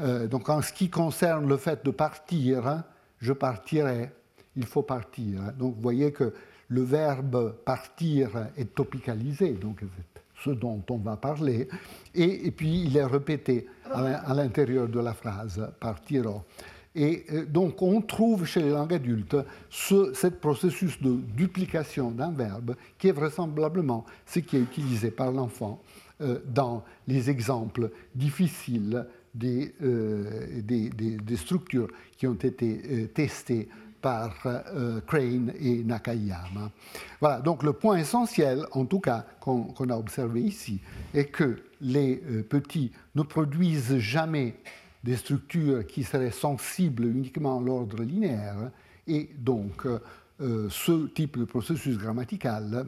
Euh, donc en ce qui concerne le fait de partir, je partirai, il faut partir. Donc vous voyez que le verbe partir est topicalisé, donc ce dont on va parler, et, puis il est répété à l'intérieur de la phrase, partirò. Et euh, donc on trouve chez les langues adultes ce processus de duplication d'un verbe qui est vraisemblablement ce qui est utilisé par l'enfant euh, dans les exemples difficiles des, euh, des, structures qui ont été testées par Crane et Nakayama. Voilà, donc le point essentiel, en tout cas, qu'on a observé ici, est que les petits ne produisent jamais des structures qui seraient sensibles uniquement à l'ordre linéaire, et donc euh, ce type de processus grammatical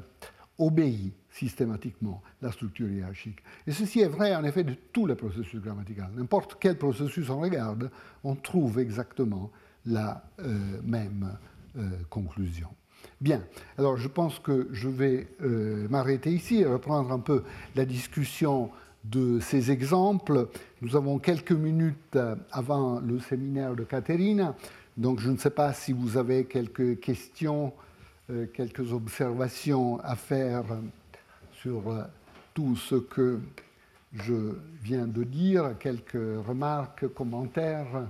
obéit systématiquement la structure hiérarchique. Et ceci est vrai en effet de tous les processus grammaticaux. N'importe quel processus on regarde, on trouve exactement la euh, même euh, conclusion. Bien, alors je pense que je vais m'arrêter ici et reprendre un peu la discussion de ces exemples. Nous avons quelques minutes avant le séminaire de Catherine, donc je ne sais pas si vous avez quelques questions, euh, quelques observations à faire sur euh, tout ce que je viens de dire, quelques remarques, commentaires.